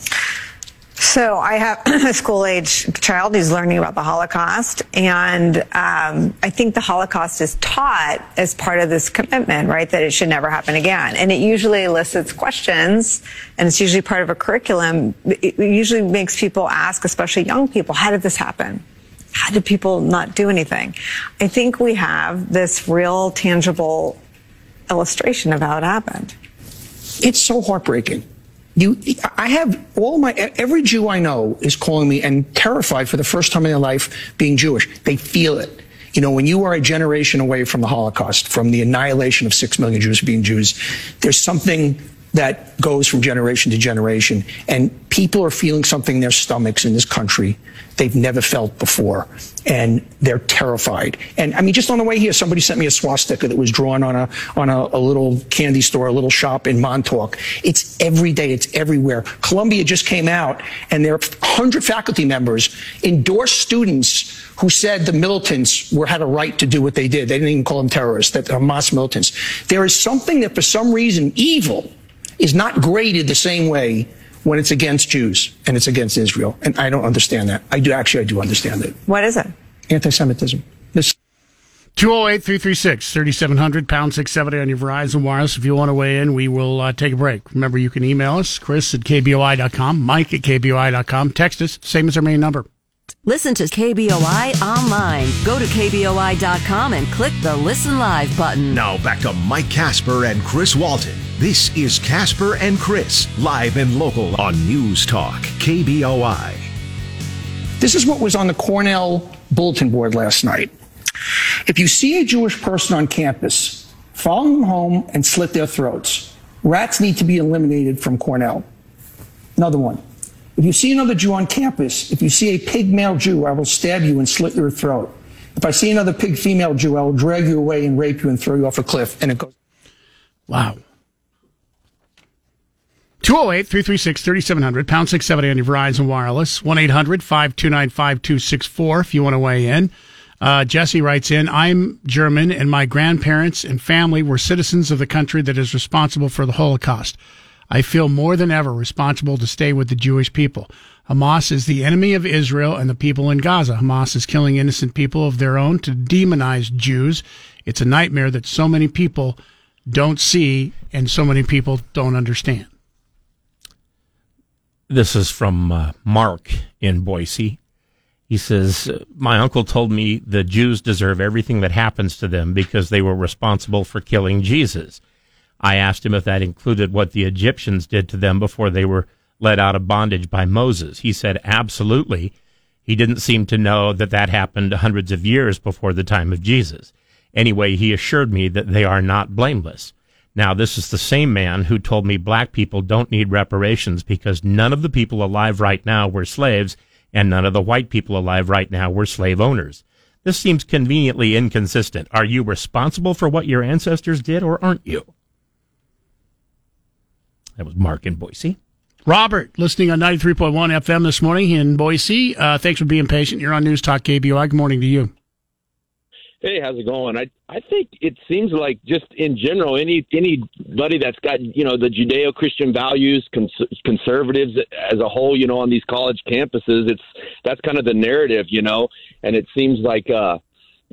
So I have a school age child who's learning about the Holocaust, and um, I think the Holocaust is taught as part of this commitment, right? That it should never happen again, and it usually elicits questions, and it's usually part of a curriculum. It usually makes people ask, especially young people, how did this happen? How did people not do anything? I think we have this real, tangible illustration of how it happened. It's so heartbreaking. You, I have all my, every Jew I know is calling me and terrified for the first time in their life being Jewish. They feel it. You know, when you are a generation away from the Holocaust, from the annihilation of six million Jews being Jews, there's something that goes from generation to generation. And people are feeling something in their stomachs in this country they've never felt before. And they're terrified. And I mean, just on the way here, somebody sent me a swastika that was drawn on a, on a, a little candy store, a little shop in Montauk. It's every day. It's everywhere. Columbia just came out and their 100 faculty members endorsed students who said the militants were had a right to do what they did. They didn't even call them terrorists, that Hamas militants. There is something that for some reason evil is not graded the same way when it's against Jews and it's against Israel. And I don't understand that. I do actually, I do understand it. What is it? Anti-Semitism. This 208 336 3700 pound 670 on your Verizon Wireless. If you want to weigh in, we will uh, take a break. Remember, you can email us, Chris at KBOI.com, Mike at KBOI.com. Text us, same as our main number. Listen to KBOI online. Go to KBOI.com and click the Listen Live button. Now back to Mike Casper and Chris Walton. This is Casper and Chris, live and local on News Talk, KBOI. This is what was on the Cornell bulletin board last night. If you see a Jewish person on campus, follow them home and slit their throats. Rats need to be eliminated from Cornell. Another one. If you see another Jew on campus, if you see a pig male Jew, I will stab you and slit your throat. If I see another pig female Jew, I will drag you away and rape you and throw you off a cliff. And it goes. Wow. 208 336 3700, pound 670 on your Verizon Wireless, 1 800 529 5264 if you want to weigh in. Uh, Jesse writes in I'm German, and my grandparents and family were citizens of the country that is responsible for the Holocaust. I feel more than ever responsible to stay with the Jewish people. Hamas is the enemy of Israel and the people in Gaza. Hamas is killing innocent people of their own to demonize Jews. It's a nightmare that so many people don't see and so many people don't understand. This is from uh, Mark in Boise. He says, My uncle told me the Jews deserve everything that happens to them because they were responsible for killing Jesus. I asked him if that included what the Egyptians did to them before they were led out of bondage by Moses. He said, absolutely. He didn't seem to know that that happened hundreds of years before the time of Jesus. Anyway, he assured me that they are not blameless. Now, this is the same man who told me black people don't need reparations because none of the people alive right now were slaves and none of the white people alive right now were slave owners. This seems conveniently inconsistent. Are you responsible for what your ancestors did or aren't you? That was Mark in Boise. Robert, listening on 93.1 FM this morning in Boise. Uh, thanks for being patient. You're on News Talk KBOI. Good morning to you. Hey, how's it going? I I think it seems like just in general, any anybody that's got you know the Judeo-Christian values, cons- conservatives as a whole, you know, on these college campuses, it's that's kind of the narrative, you know, and it seems like uh,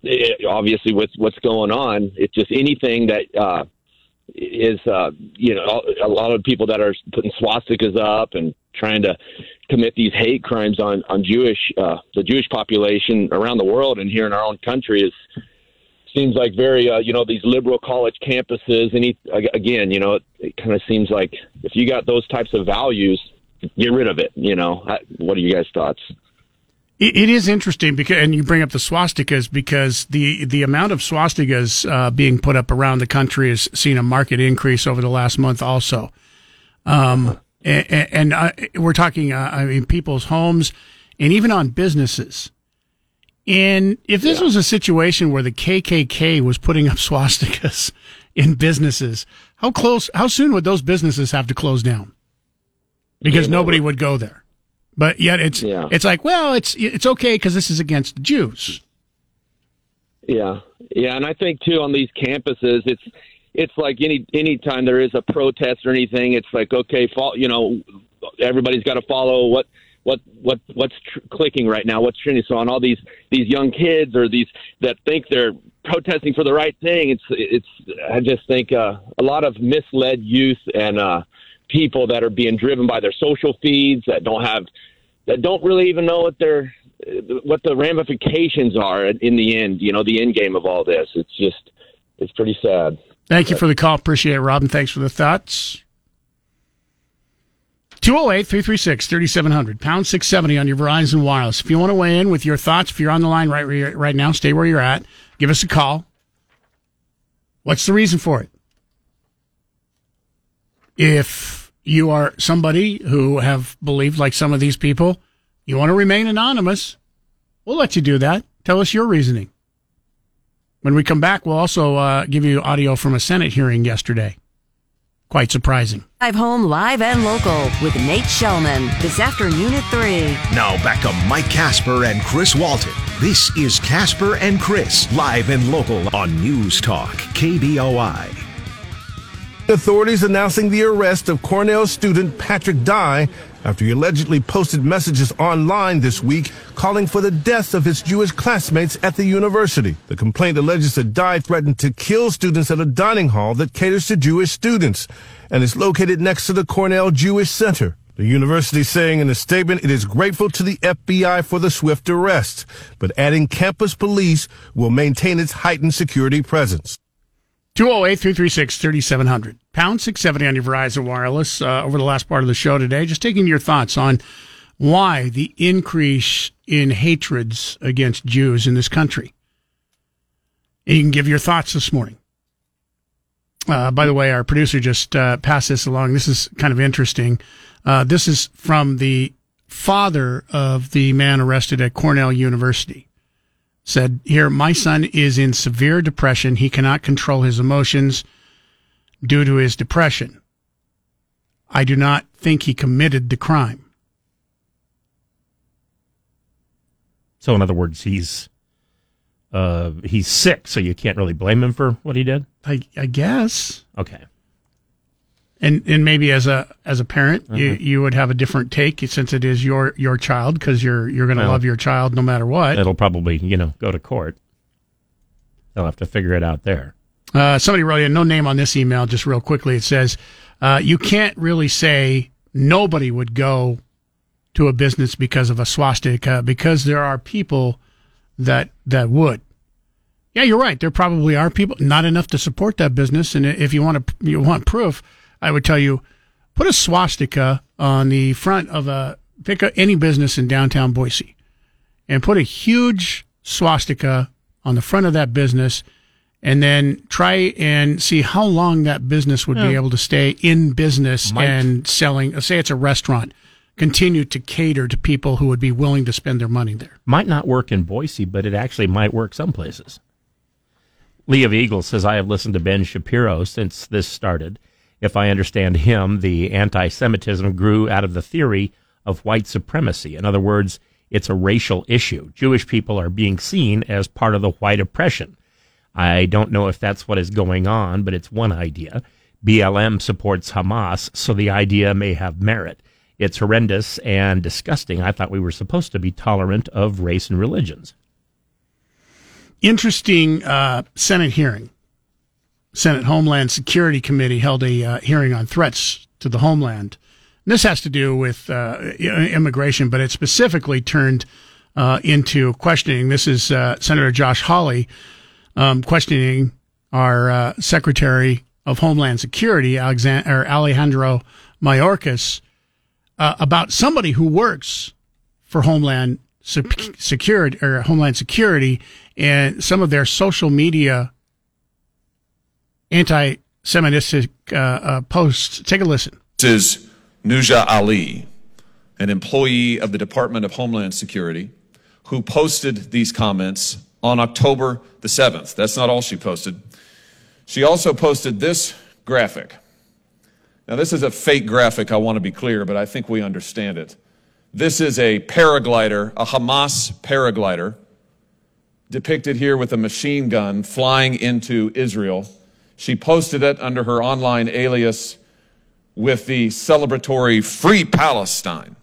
eh, obviously with what's going on, it's just anything that uh, is uh, you know a lot of people that are putting swastikas up and trying to commit these hate crimes on on Jewish uh, the Jewish population around the world and here in our own country is seems like very uh, you know these liberal college campuses and he, again you know it, it kind of seems like if you got those types of values get rid of it you know. What are you guys thoughts it, it is interesting because and you bring up the swastikas because the the amount of swastikas uh, being put up around the country has seen a market increase over the last month also um, and, and uh, we're talking uh, I mean people's homes and even on businesses and if this yeah. was a situation where the KKK was putting up swastikas in businesses, how close, how soon would those businesses have to close down? Because nobody would go there. But yet it's yeah. it's like, well, it's it's okay because this is against the Jews. Yeah, yeah, and I think too on these campuses, it's it's like any any time there is a protest or anything, it's like okay, fall, you know, everybody's got to follow what what what what's tr- clicking right now, what's trending. So on all these these young kids or these that think they're protesting for the right thing, it's it's I just think uh, a lot of misled youth and uh, people that are being driven by their social feeds that don't have that don't really even know what their what the ramifications are in the end. You know, the end game of all this. It's just it's pretty sad. Thank you for the call. Appreciate it, Robin. Thanks for the thoughts. 208 336 3700, pound 670 on your Verizon Wireless. If you want to weigh in with your thoughts, if you're on the line right, right now, stay where you're at. Give us a call. What's the reason for it? If you are somebody who have believed like some of these people, you want to remain anonymous, we'll let you do that. Tell us your reasoning. When we come back, we'll also uh, give you audio from a Senate hearing yesterday. Quite surprising. Drive home live and local with Nate Shelman this afternoon at 3. Now back to Mike Casper and Chris Walton. This is Casper and Chris, live and local on News Talk, KBOI. Authorities announcing the arrest of Cornell student Patrick Dye after he allegedly posted messages online this week calling for the death of his Jewish classmates at the university. The complaint alleges that Dye threatened to kill students at a dining hall that caters to Jewish students and is located next to the Cornell Jewish Center. The university saying in a statement it is grateful to the FBI for the swift arrest, but adding campus police will maintain its heightened security presence. 208 336 3700. Pound 670 on your Verizon Wireless uh, over the last part of the show today. Just taking your thoughts on why the increase in hatreds against Jews in this country. And you can give your thoughts this morning. Uh, by the way, our producer just uh, passed this along. This is kind of interesting. Uh, this is from the father of the man arrested at Cornell University said here, my son is in severe depression. He cannot control his emotions due to his depression. I do not think he committed the crime. So, in other words, he's uh, he's sick, so you can't really blame him for what he did. I, I guess. Okay and and maybe as a as a parent mm-hmm. you you would have a different take since it is your your child because you're you're going to well, love your child no matter what. It'll probably you know go to court. They'll have to figure it out there. Uh, somebody wrote in no name on this email. Just real quickly, it says uh, you can't really say nobody would go to a business because of a swastika because there are people that that would. Yeah, you're right. There probably are people not enough to support that business, and if you want to you want proof I would tell you put a swastika on the front of a pick a, any business in downtown Boise and put a huge swastika on the front of that business and then try and see how long that business would yeah. be able to stay in business Might. and selling say it's a restaurant continue to cater to people who would be willing to spend their money there might not work in boise but it actually might work some places lee of eagle says i have listened to ben shapiro since this started if I understand him, the anti Semitism grew out of the theory of white supremacy. In other words, it's a racial issue. Jewish people are being seen as part of the white oppression. I don't know if that's what is going on, but it's one idea. BLM supports Hamas, so the idea may have merit. It's horrendous and disgusting. I thought we were supposed to be tolerant of race and religions. interesting uh, Senate hearing. Senate Homeland Security Committee held a uh, hearing on threats to the homeland. And this has to do with uh, immigration, but it specifically turned uh, into questioning. This is uh, Senator Josh Hawley um, questioning our uh, Secretary of Homeland Security, Alejandro Mayorkas, uh, about somebody who works for Homeland Security or Homeland Security and some of their social media anti-Semitic uh, uh, posts. Take a listen. This is Nuja Ali, an employee of the Department of Homeland Security, who posted these comments on October the 7th. That's not all she posted. She also posted this graphic. Now, this is a fake graphic, I want to be clear, but I think we understand it. This is a paraglider, a Hamas paraglider, depicted here with a machine gun flying into Israel. She posted it under her online alias with the celebratory Free Palestine.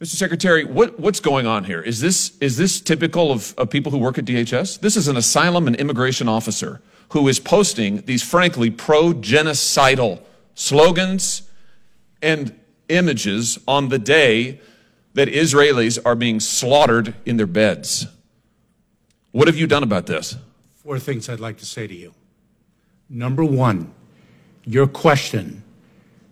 Mr. Secretary, what, what's going on here? Is this, is this typical of, of people who work at DHS? This is an asylum and immigration officer who is posting these, frankly, pro genocidal slogans and images on the day that Israelis are being slaughtered in their beds. What have you done about this? Four things I'd like to say to you. Number one, your question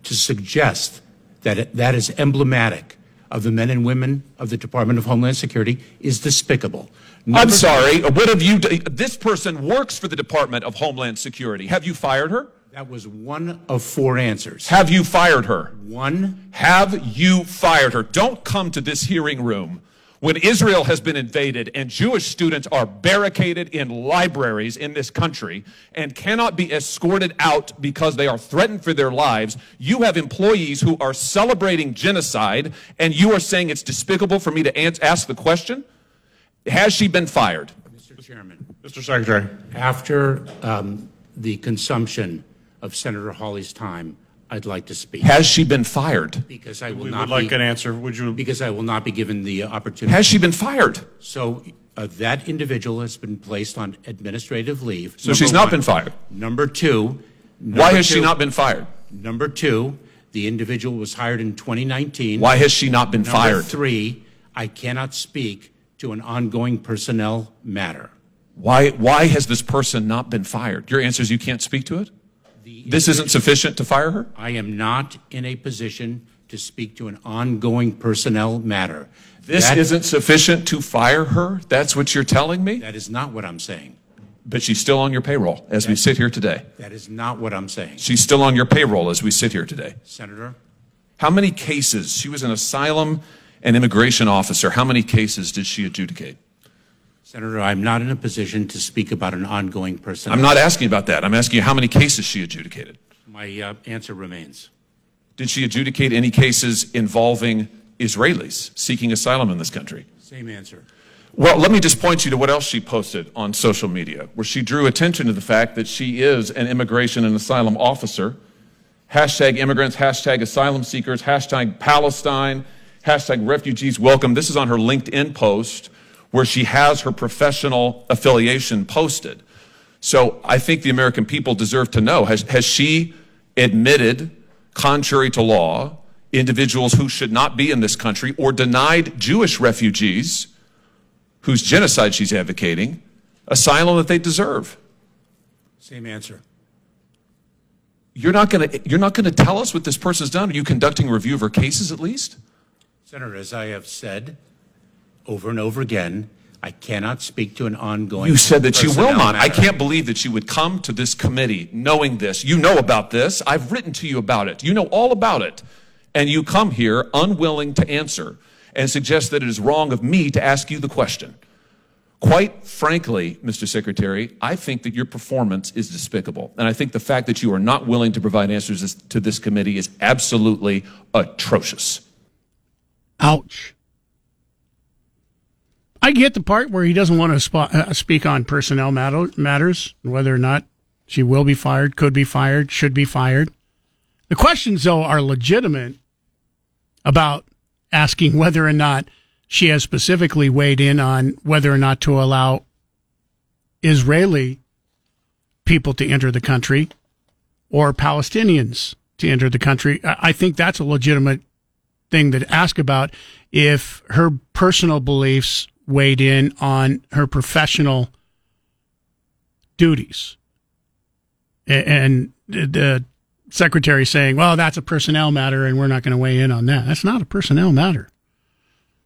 to suggest that it, that is emblematic of the men and women of the Department of Homeland Security is despicable. Number I'm sorry. What have you? done? This person works for the Department of Homeland Security. Have you fired her? That was one of four answers. Have you fired her? One. Have you fired her? Don't come to this hearing room when Israel has been invaded and Jewish students are barricaded in libraries in this country and cannot be escorted out because they are threatened for their lives, you have employees who are celebrating genocide and you are saying it's despicable for me to ask the question? Has she been fired? Mr. Chairman. Mr. Secretary. After um, the consumption of Senator Hawley's time, I'd like to speak. Has she been fired? Because I will we not would like be, an answer. Would you? Because I will not be given the opportunity. Has she been fired? So uh, that individual has been placed on administrative leave. So she's not been fired. Number two. Number Why has two, she not been fired? Number two, the individual was hired in 2019. Why has she not been fired? Number fired? Three, I cannot speak to an ongoing personnel matter. Why? Why has this person not been fired? Your answer is you can't speak to it. This isn't sufficient to fire her? I am not in a position to speak to an ongoing personnel matter. This That- isn't sufficient to fire her? That's what you're telling me? That is not what I'm saying. But she's still on your payroll as we sit here today. That is not what I'm saying. She's still on your payroll as we sit here today. Senator, How many cases? She was an asylum and immigration officer. How many cases did she adjudicate? Senator, I'm not in a position to speak about an ongoing personnel. I'm not asking about that. I'm asking you how many cases she adjudicated. My uh, answer remains. Did she adjudicate any cases involving Israelis seeking asylum in this country? Same answer. Well, let me just point you to what else she posted on social media, where she drew attention to the fact that she is an immigration and asylum officer. Hashtag immigrants, hashtag asylum seekers, hashtag Palestine, hashtag refugees welcome. This is on her LinkedIn post where she has her professional affiliation posted. So I think the American people deserve to know has, has she admitted, contrary to law, individuals who should not be in this country or denied Jewish refugees whose genocide she's advocating asylum that they deserve? Same answer. You're not going to you're not going to tell us what this person's done. Are you conducting a review of her cases at least? Senator, as I have said over and over again, I cannot speak to an ongoing. You said that you will personnel not. I matter. can't believe that you would come to this committee knowing this. You know about this. I've written to you about it. You know all about it. And you come here unwilling to answer and suggest that it is wrong of me to ask you the question. Quite frankly, Mr. Secretary, I think that your performance is despicable. And I think the fact that you are not willing to provide answers to this committee is absolutely atrocious. Ouch. I get the part where he doesn't want to uh, speak on personnel matter- matters, whether or not she will be fired, could be fired, should be fired. The questions, though, are legitimate about asking whether or not she has specifically weighed in on whether or not to allow Israeli people to enter the country or Palestinians to enter the country. I think that's a legitimate thing to ask about if her personal beliefs weighed in on her professional duties. And the secretary saying, well, that's a personnel matter and we're not going to weigh in on that. That's not a personnel matter.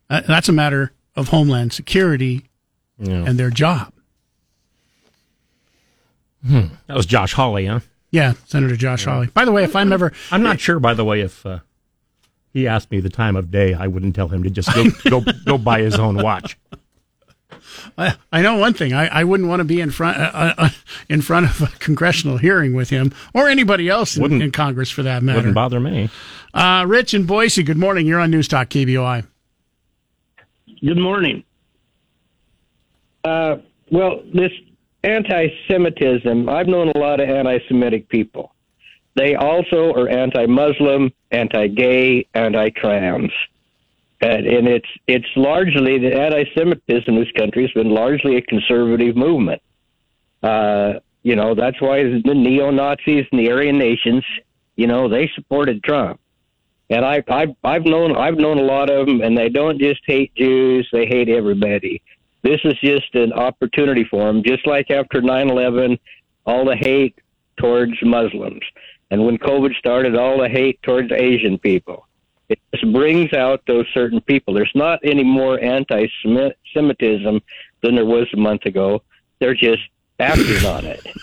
That's a matter of Homeland Security and their job. Hmm. That was Josh Hawley, huh? Yeah, Senator Josh Hawley. By the way, if I'm ever, I'm not sure. By the way, if uh, he asked me the time of day, I wouldn't tell him to just go go go buy his own watch. I, I know one thing. I, I wouldn't want to be in front uh, uh, in front of a congressional hearing with him or anybody else in, Wouldn't- in Congress for that matter. Wouldn't bother me. Uh, Rich in Boise. Good morning. You're on News Talk KBOI. Good morning. Uh, well, this anti-Semitism, I've known a lot of anti-Semitic people. They also are anti-Muslim, anti-gay, anti-trans. And, and it's it's largely the anti-Semitism in this country has been largely a conservative movement. Uh, you know that's why the neo Nazis and the Aryan nations, you know, they supported Trump. And I, I've I've known I've known a lot of them, and they don't just hate Jews; they hate everybody. This is just an opportunity for them, just like after 9/11, all the hate towards Muslims, and when COVID started, all the hate towards Asian people. It just brings out those certain people. There's not any more anti-Semitism than there was a month ago. They're just acting on it.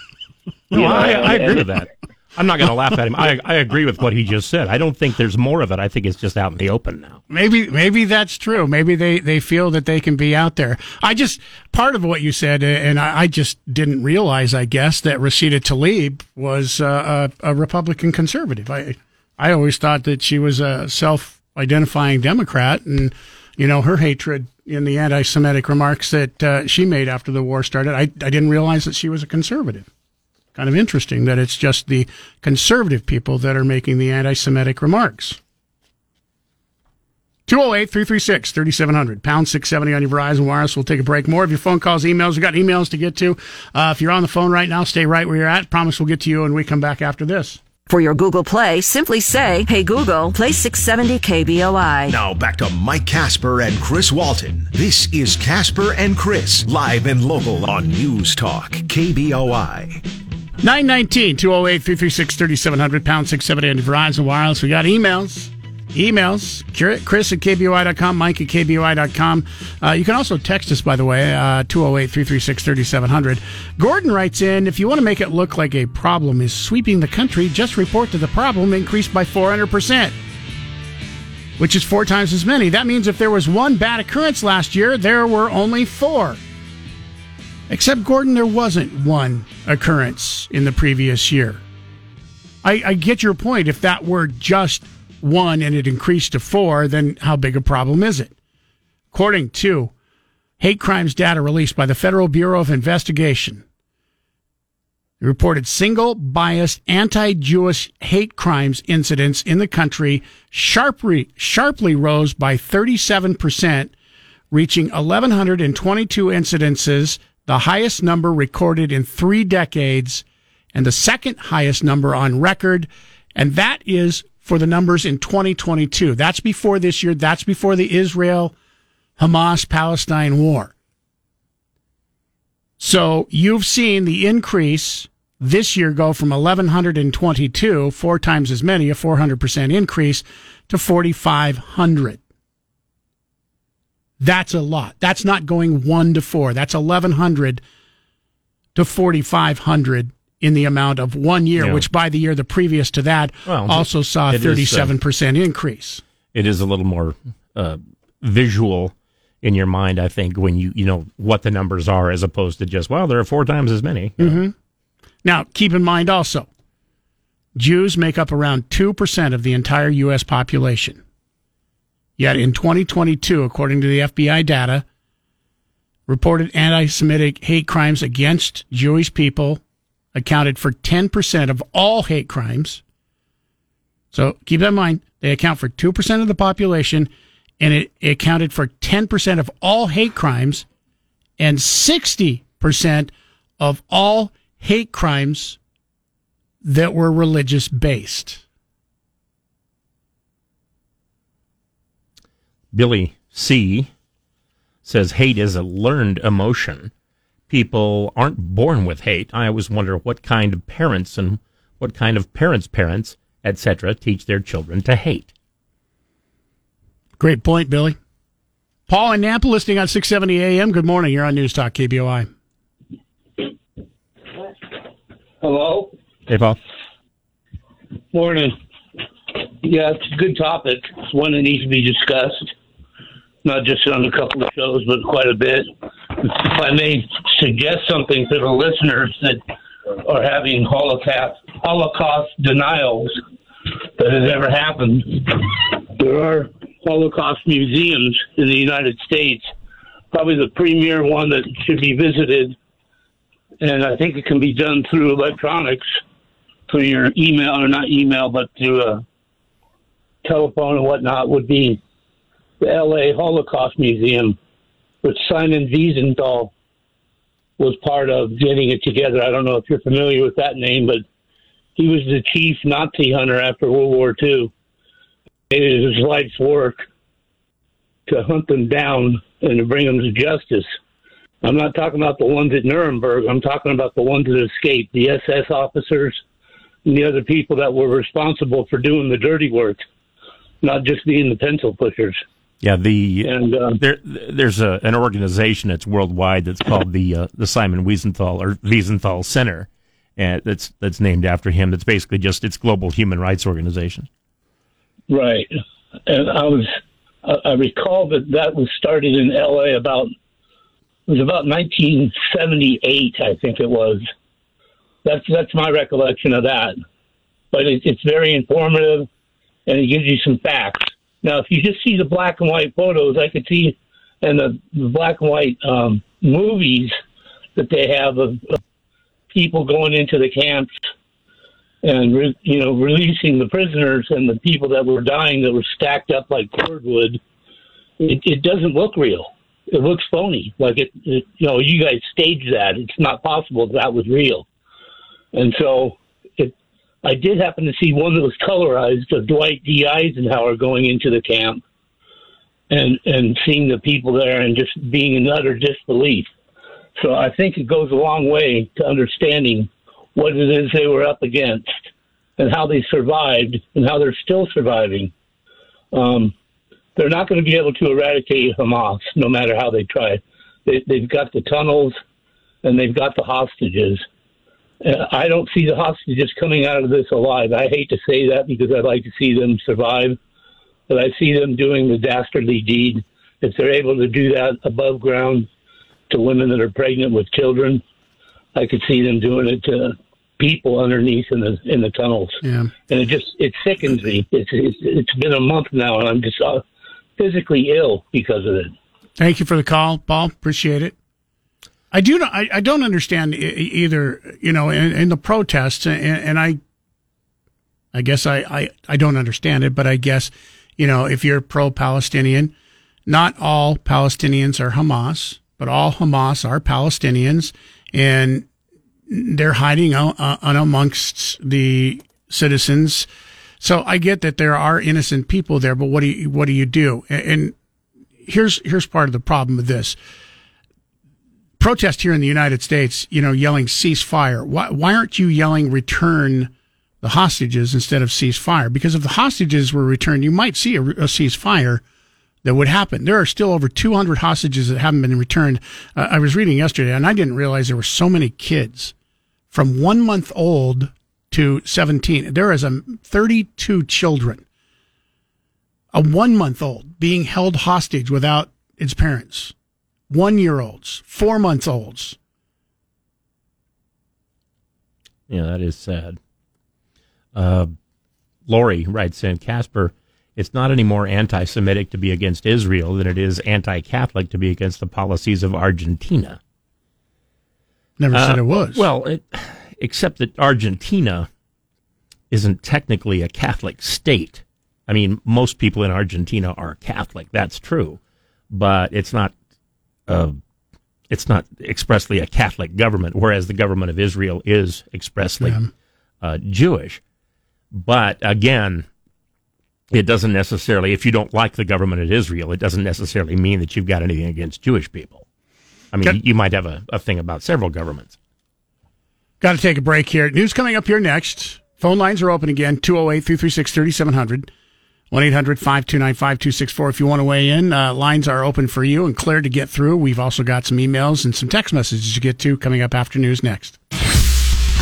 No, You know, I, I agree with that. I'm not going to laugh at him. I, I agree with what he just said. I don't think there's more of it. I think it's just out in the open now. Maybe maybe that's true. Maybe they, they feel that they can be out there. I just part of what you said, uh, and I, I just didn't realize. I guess that Rashida Tlaib was uh, a, a Republican conservative. I I always thought that she was a self identifying Democrat, and you know her hatred in the anti Semitic remarks that uh, she made after the war started. I I didn't realize that she was a conservative. Kind of interesting that it's just the conservative people that are making the anti Semitic remarks. 208 336 3700, pound 670 on your Verizon Wireless. We'll take a break. More of your phone calls, emails. We've got emails to get to. Uh, if you're on the phone right now, stay right where you're at. Promise we'll get to you and we come back after this. For your Google Play, simply say, Hey Google, play 670 KBOI. Now back to Mike Casper and Chris Walton. This is Casper and Chris, live and local on News Talk, KBOI. 919 208 336 3700, pound 670 on your Verizon Wireless. We got emails. Emails, Chris at KBOI.com, Mike at KBOI.com. Uh, you can also text us, by the way, uh, 208 336 3700. Gordon writes in If you want to make it look like a problem is sweeping the country, just report that the problem increased by 400%, which is four times as many. That means if there was one bad occurrence last year, there were only four. Except, Gordon, there wasn't one occurrence in the previous year. I, I get your point. If that were just one and it increased to four, then how big a problem is it? According to hate crimes data released by the Federal Bureau of Investigation, it reported single biased anti Jewish hate crimes incidents in the country sharply, sharply rose by 37%, reaching 1,122 incidences, the highest number recorded in three decades, and the second highest number on record. And that is for the numbers in 2022. That's before this year. That's before the Israel Hamas Palestine war. So you've seen the increase this year go from 1,122, four times as many, a 400% increase, to 4,500. That's a lot. That's not going one to four. That's 1,100 to 4,500 in the amount of one year, Yeah. which by the year the previous to that Well, also saw a it is, uh, 37% increase. It is a little more uh, visual in your mind, I think, when you you know what the numbers are, as opposed to just well, there are four times as many. hmm Now, keep in mind also, Jews make up around 2% of the entire U.S. population. Yet in 2022, according to the FBI data, reported anti Semitic hate crimes against Jewish people accounted for 10% of all hate crimes. So keep that in mind. They account for 2% of the population and it, it accounted for 10% of all hate crimes and 60% of all hate crimes that were religious based. Billy C says hate is a learned emotion. People aren't born with hate. I always wonder what kind of parents and what kind of parents' parents, etc., teach their children to hate. Great point, Billy. Paul in Nampa listening on 670 AM. Good morning. You're on News Talk KBOI. Hello. Hey, Paul. Morning. Yeah, it's a good topic. It's one that needs to be discussed, not just on a couple of shows, but quite a bit. If I may suggest something to the listeners that are having Holocaust Holocaust denials that has ever happened, there are Holocaust museums in the United States. Probably the premier one that should be visited, and I think it can be done through electronics, through your email or not email, but through a telephone and whatnot. Would be the L.A. Holocaust Museum, which Simon Wiesenthal was part of getting it together. I don't know if you're familiar with that name, but he was the chief Nazi hunter after World War II. It is his life's work to hunt them down and to bring them to justice. I'm not talking about the ones at Nuremberg. I'm talking about the ones that escaped, the SS officers and the other people that were responsible for doing the dirty work, not just being the pencil pushers. Yeah, the And, uh, there there's a, an organization that's worldwide that's called the uh, the Simon Wiesenthal or Wiesenthal Center, and that's that's named after him. That's basically just it's global human rights organization. Right. And I was, I I recall that that was started in L.A. about, it was about 1978, I think it was. That's that's my recollection of that. But it, it's very informative, and it gives you some facts. Now, if you just see the black and white photos, I could see, and the, the black and white um, movies that they have of, of people going into the camps and re, you know releasing the prisoners and the people that were dying that were stacked up like cordwood. It, it doesn't look real. It looks phony. Like it, it, you know, you guys staged that. It's not possible that, that was real. And so, I did happen to see one that was colorized of Dwight D. Eisenhower going into the camp, and and seeing the people there and just being in utter disbelief. So I think it goes a long way to understanding what it is they were up against and how they survived and how they're still surviving. Um, they're not going to be able to eradicate Hamas no matter how they try. They, they've got the tunnels and they've got the hostages. Uh, I don't see the hostages coming out of this alive. I hate to say that because I'd like to see them survive, but I see them doing the dastardly deed. If they're able to do that above ground to women that are pregnant with children, I could see them doing it to people underneath in the in the tunnels. Yeah. And it just it sickens me. It's it's, it's been a month now, and I'm just uh, physically ill because of it. Thank you for the call, Paul. Appreciate it. I do. not- I, I don't understand either. You know, in, in the protests, and, and I, I guess I, I I don't understand it, but I guess you know if you're pro-Palestinian, not all Palestinians are Hamas, but all Hamas are Palestinians, and they're hiding out, uh, amongst the citizens. So I get that there are innocent people there, but what do you what do you do? And here's here's part of the problem with this protest here in the United States. You know, yelling ceasefire. Why why aren't you yelling return the hostages instead of ceasefire? Because if the hostages were returned, you might see a, a ceasefire that would happen. There are still over 200 hostages that haven't been returned. Uh, I was reading yesterday, and I didn't realize there were so many kids from one month old to 17. There is a 32 children, a one month old being held hostage without its parents, one year olds, four months olds. Yeah, that is sad. Uh, Lori writes in Casper, it's not any more anti Semitic to be against Israel than it is anti Catholic to be against the policies of Argentina. Never said Uh, it was. Well, it, except that Argentina isn't technically a Catholic state. I mean, most people in Argentina are Catholic. That's true, but it's not. Uh, it's not expressly a Catholic government, whereas the government of Israel is expressly Yeah. uh, Jewish. But again, it doesn't necessarily, if you don't like the government of Israel, it doesn't necessarily mean that you've got anything against Jewish people. I mean, you might have a, a thing about several governments. Got to take a break here. News coming up here next. Phone lines are open again 208 336 3700. 1 800 529 5264. If you want to weigh in, uh, lines are open for you and clear to get through. We've also got some emails and some text messages to get to coming up after news next.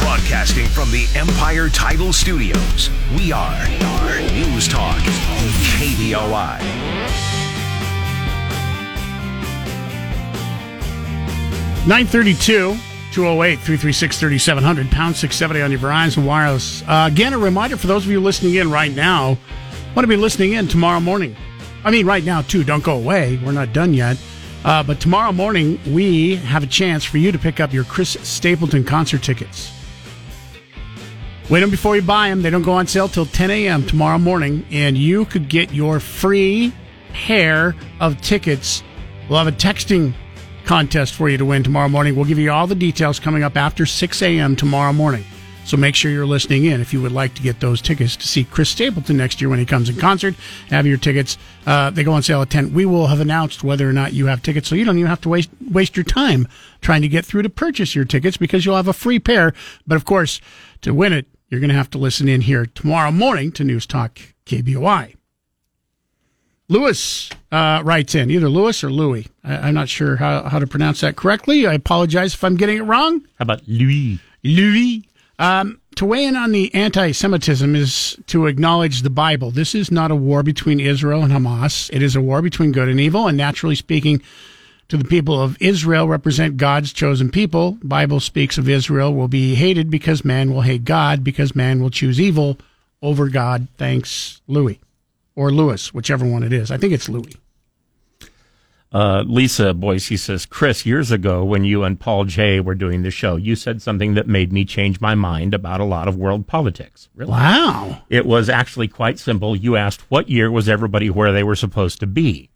Broadcasting from the Empire Title Studios, we are, are News Talk, KBOI. 932 208 336 3700, pound 670 on your Verizon Wireless. Uh, again, a reminder for those of you listening in right now, want to be listening in tomorrow morning. I mean, right now, too. Don't go away. We're not done yet. Uh, but tomorrow morning, we have a chance for you to pick up your Chris Stapleton concert tickets. Wait them before you buy them. They don't go on sale till 10 a.m. tomorrow morning, and you could get your free pair of tickets. We'll have a texting contest for you to win tomorrow morning. We'll give you all the details coming up after 6 a.m. tomorrow morning. So make sure you're listening in if you would like to get those tickets to see Chris Stapleton next year when he comes in concert. Have your tickets. Uh, they go on sale at 10. We will have announced whether or not you have tickets, so you don't even have to waste waste your time trying to get through to purchase your tickets because you'll have a free pair. But of course, to win it, you're going to have to listen in here tomorrow morning to News Talk KBOI. Lewis uh, writes in, either Lewis or Louis. I, I'm not sure how, how to pronounce that correctly. I apologize if I'm getting it wrong. How about Louis? Louis. Um, to weigh in on the anti Semitism is to acknowledge the Bible. This is not a war between Israel and Hamas. It is a war between good and evil. And naturally speaking, to the people of Israel represent God's chosen people. Bible speaks of Israel will be hated because man will hate God, because man will choose evil over God. Thanks, Louis. Or Lewis, whichever one it is. I think it's Louis. Uh, Lisa Boise says, Chris, years ago when you and Paul Jay were doing the show, you said something that made me change my mind about a lot of world politics. Really? Wow. It was actually quite simple. You asked what year was everybody where they were supposed to be.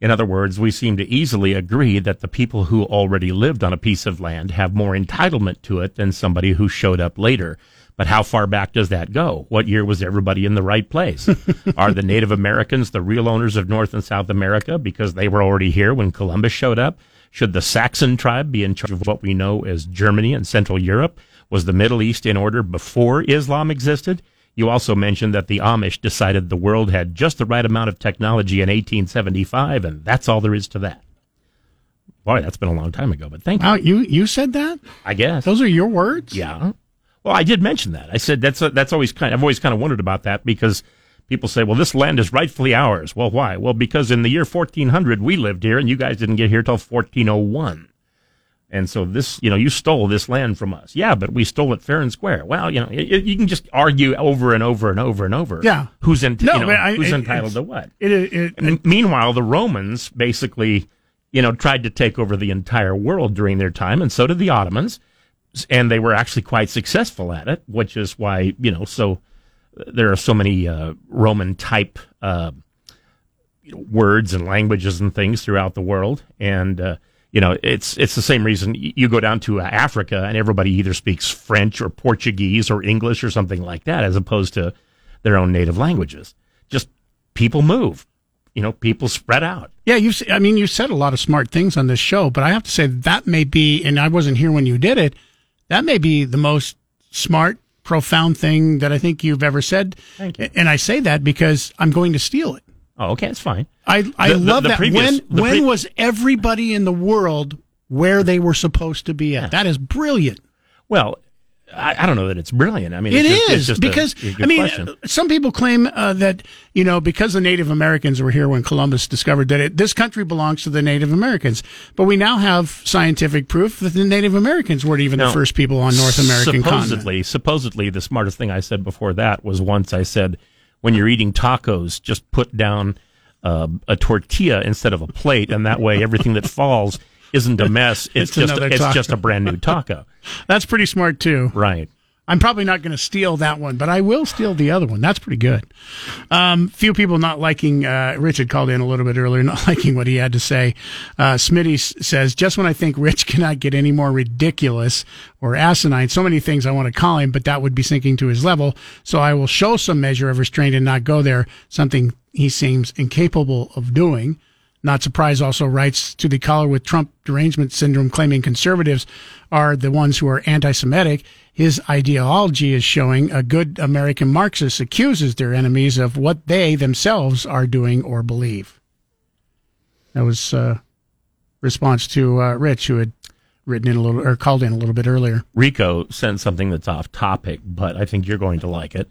In other words, we seem to easily agree that the people who already lived on a piece of land have more entitlement to it than somebody who showed up later. But how far back does that go? What year was everybody in the right place? Are the Native Americans the real owners of North and South America because they were already here when Columbus showed up? Should the Saxon tribe be in charge of what we know as Germany and Central Europe? Was the Middle East in order before Islam existed? You also mentioned that the Amish decided the world had just the right amount of technology in 1875, and that's all there is to that. Boy, that's been a long time ago, but thank you. Wow, you, you said that? I guess. Those are your words? Yeah. Well, I did mention that. I said that's that's always kind. I've always kind of wondered about that because people say, "Well, this land is rightfully ours." Well, why? Well, because in the year 1400 we lived here, and you guys didn't get here till 1401. And so this, you know, you stole this land from us. Yeah, but we stole it fair and square. Well, you know, you, you can just argue over and over and over and over. Yeah. Who's in, No, you know, I- who's it- entitled to what? It, it, it, And meanwhile, the Romans basically, you know, tried to take over the entire world during their time, and so did the Ottomans, and they were actually quite successful at it, which is why you know, so there are so many uh, Roman type uh, you know, words and languages and things throughout the world, and uh, you know, it's it's the same reason you go down to uh, Africa and everybody either speaks French or Portuguese or English or something like that, as opposed to their own native languages. Just people move, you know, people spread out. Yeah, you. I mean, you said a lot of smart things on this show, but I have to say that may be, and I wasn't here when you did it. That may be the most smart, profound thing that I think you've ever said. Thank you. And I say that because I'm going to steal it. Oh, okay, that's fine. I I The- the- love the that. previous- when the when pre- was everybody in the world where they were supposed to be at? That is brilliant. Well, I, I don't know that it's brilliant. I mean, It it's is just, it's because a good I mean, question. some people claim uh, that you know because the Native Americans were here when Columbus discovered that it, this country belongs to the Native Americans, but we now have scientific proof that the Native Americans weren't even Now, the first people on North American continent. supposedly, supposedly, the smartest thing I said before that was once I said, when you're eating tacos, just put down uh, a tortilla instead of a plate, and that way everything that falls isn't a mess. It's, It's just it's taco. just a brand new taco. That's pretty smart too. Right. I'm probably not going to steal that one, but I will steal the other one. That's pretty good. Um, few people not liking, uh, Rich had called in a little bit earlier, not liking what he had to say. Uh, Smitty s- says, just when I think Rich cannot get any more ridiculous or asinine, so many things I want to call him, but that would be sinking to his level. So I will show some measure of restraint and not go there, something he seems incapable of doing. Not surprised also writes to the caller with Trump derangement syndrome claiming conservatives are the ones who are anti-Semitic. His ideology is showing a good American Marxist accuses their enemies of what they themselves are doing or believe. That was uh, response to uh, Rich, who had written in a little or called in a little bit earlier. Rico sent something that's off topic, but I think you're going to like it.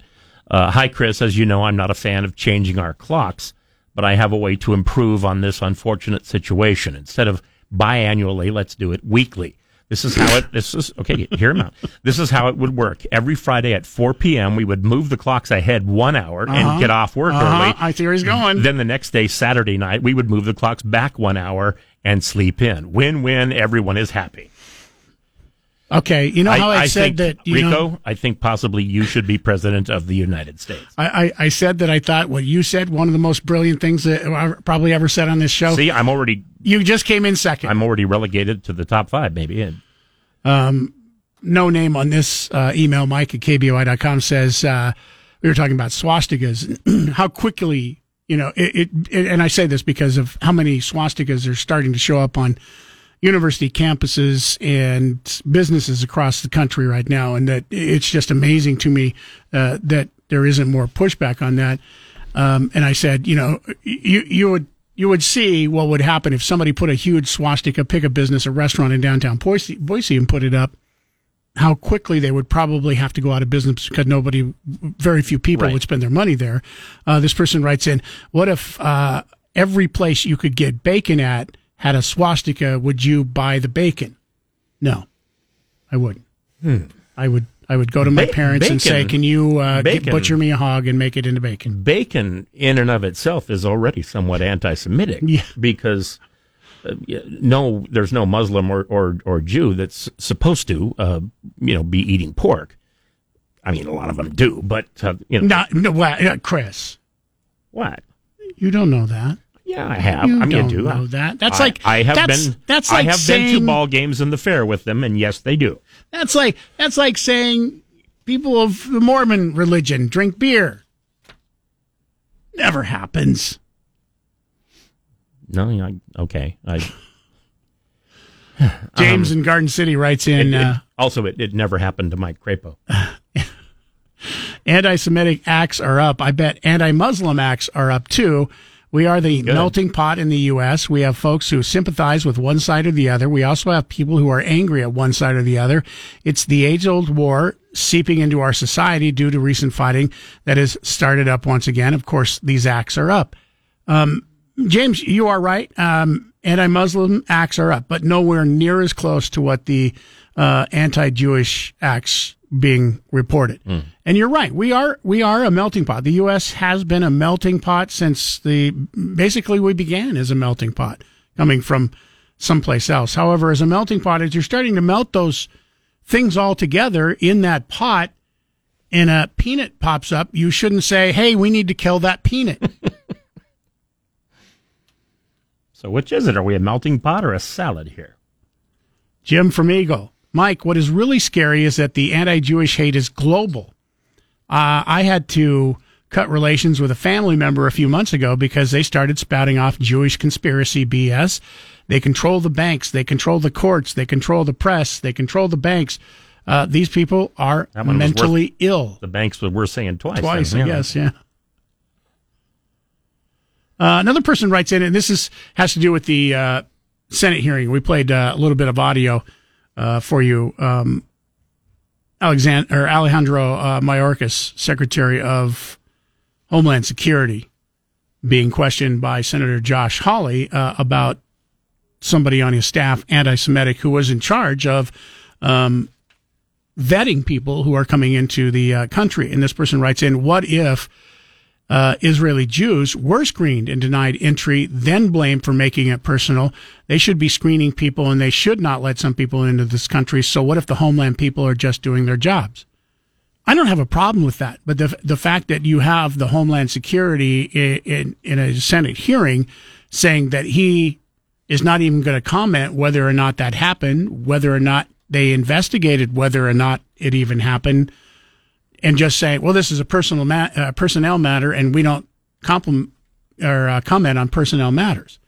Uh, hi, Chris. As you know, I'm not a fan of changing our clocks, but I have a way to improve on this unfortunate situation. Instead of biannually, let's do it weekly. This is how it, this is, okay, hear him out. This is how it would work. Every Friday at 4 p.m., we would move the clocks ahead one hour Uh-huh. and get off work Uh-huh. early. I see where he's going. Then the next day, Saturday night, we would move the clocks back one hour and sleep in. Win win, everyone is happy. Okay, you know how I, said think, that you Rico, know, I think possibly you should be president of the United States. I, I, I said that I thought what you said one of the most brilliant things that I probably ever said on this show. See, I'm already you just came in second. I'm already relegated to the top five, maybe. Um, no name on this uh, email, Mike at KBOI.com says, uh, we were talking about swastikas, how quickly, you know, it, it, it, and I say this because of how many swastikas are starting to show up on university campuses and businesses across the country right now. And that it's just amazing to me uh, that there isn't more pushback on that. Um, and I said, you know, you, you would, you would see what would happen if somebody put a huge swastika, pick a business, a restaurant in downtown Boise, Boise and put it up. How quickly they would probably have to go out of business because nobody, very few people would spend their money there. Uh, this person writes in, what if, uh, every place you could get bacon at had a swastika? Would you buy the bacon? No, I wouldn't. Hmm. I would, I would go to my Ba- parents and say, can you, uh, get, butcher me a hog and make it into bacon? bacon, in and of itself, is already somewhat anti-Semitic. Yeah. Because uh, no, there's no Muslim or, or, or Jew that's supposed to, uh, you know, be eating pork. I mean, a lot of them do, but uh, you know, Not, no, well, uh, Chris. What? You don't know that. Yeah, I have. You I mean, I do. know that. That's I- like I have that's, been. That's I like have been to ball games in the fair with them, and yes, they do. That's like that's like saying people of the Mormon religion drink beer. Never happens. No, I, okay. I, James Um, in Garden City writes in it- it- uh, also, it, it never happened to Mike Crapo. anti-Semitic acts are up. I bet anti-Muslim acts are up too. We are the melting pot in the U.S. We have folks who sympathize with one side or the other. We also have people who are angry at one side or the other. It's the age-old war seeping into our society due to recent fighting that has started up once again. Of course, these acts are up. Um, James, you are right. Um, anti-Muslim acts are up, but nowhere near as close to what the uh, anti-Jewish acts being reported. Hmm. And you're right. We are we are a melting pot. The U.S. has been a melting pot since the basically we began as a melting pot, coming from someplace else. However, as a melting pot, as you're starting to melt those things all together in that pot, and a peanut pops up, you shouldn't say, "Hey, we need to kill that peanut." So, which is it? Are we a melting pot or a salad here? Jim from Eagle. Mike, what is really scary is that the anti Jewish hate is global. Uh, I had to cut relations with a family member a few months ago because they started spouting off Jewish conspiracy BS. They control the banks, they control the courts, they control the press, they control the banks. Uh, these people are was worth- mentally ill. The banks were worth saying twice. Twice, then, I guess, yeah. Uh, another person writes in, and this is has to do with the uh, Senate hearing. We played uh, a little bit of audio uh, for you. Um, Alexander or Alejandro uh, Mayorkas, Secretary of Homeland Security, being questioned by Senator Josh Hawley uh, about somebody on his staff, anti-Semitic, who was in charge of um, vetting people who are coming into the uh, country. And this person writes in, "What if?" Uh, Israeli Jews were screened and denied entry, then blamed for making it personal. They should be screening people and they should not let some people into this country. So what if the homeland people are just doing their jobs? I don't have a problem with that, but the the fact that you have the Homeland Security in in, in a Senate hearing saying that he is not even going to comment whether or not that happened, whether or not they investigated whether or not it even happened, and just say, "Well, this is a personal ma- uh, personnel matter, and we don't compliment or uh, comment on personnel matters."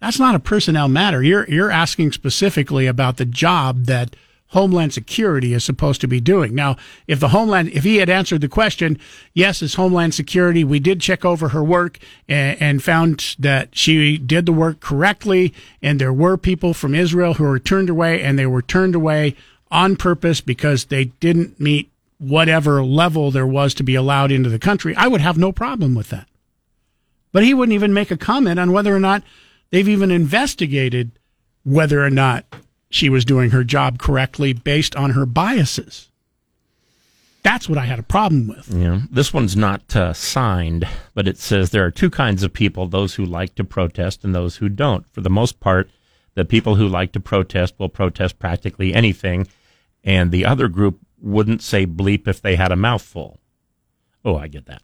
That's not a personnel matter. You're you're asking specifically about the job that Homeland Security is supposed to be doing. Now, if the Homeland, if he had answered the question, yes, it's Homeland Security. We did check over her work and, and found that she did the work correctly, and there were people from Israel who were turned away, and they were turned away on purpose because they didn't meet whatever level there was to be allowed into the country. I would have no problem with that. But he wouldn't even make a comment on whether or not they've even investigated whether or not she was doing her job correctly based on her biases. That's what I had a problem with. Yeah, this one's not uh, signed, but it says there are two kinds of people: those who like to protest and those who don't. For the most part, the people who like to protest will protest practically anything, and the other group wouldn't say bleep if they had a mouthful. Oh, I get that.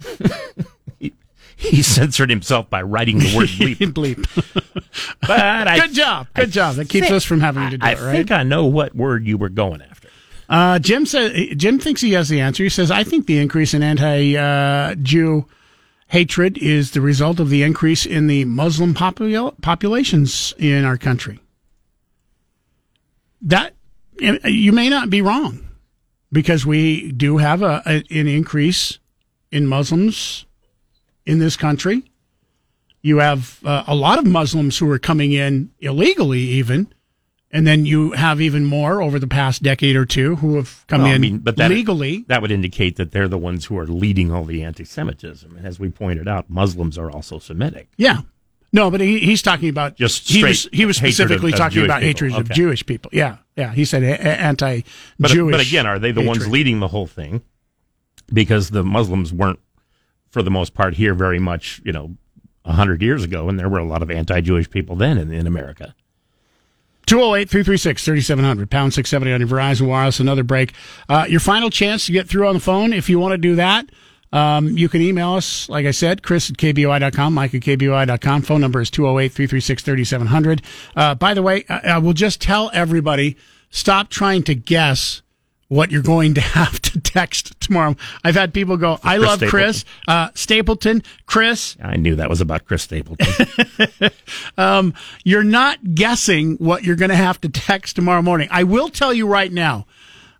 he, he censored himself by writing the word bleep. bleep. but I, good job. Good job. That keeps think- us from having to do I it, right? think I know what word you were going after. Uh, Jim says Jim thinks he has the answer. He says, "I think the increase in anti-Jew hatred is the result of the increase in the Muslim popul- populations in our country." That you may not be wrong, because we do have a, a an increase in Muslims in this country. You have uh, a lot of Muslims who are coming in illegally, even. And then you have even more over the past decade or two who have come Well, I mean, but that, legally. That would indicate that they're the ones who are leading all the anti-Semitism. And as we pointed out, Muslims are also Semitic. Yeah. No, but he, he's talking about Just he was, he was specifically of- of talking Jewish about people. hatred of Jewish people. Yeah, yeah. He said anti-Jewish. But, but again, are they the ones leading the whole thing? Because the Muslims weren't, for the most part, here very much, you know, a hundred years ago, and there were a lot of anti-Jewish people then in, in America. 208 336 3700, pound 670 on your Verizon Wireless. Another break. Uh, your final chance to get through on the phone. If you want to do that, um, you can email us, like I said, Chris at KBOI.com, Mike at KBOI.com. Phone number is 208 336 3700. Uh, By the way, I, I will just tell everybody stop trying to guess what you're going to have to text tomorrow. I've had people go, I Chris love Stapleton. Chris, uh, Stapleton, Chris. I knew that was about Chris Stapleton. um, you're not guessing what you're going to have to text tomorrow morning. I will tell you right now.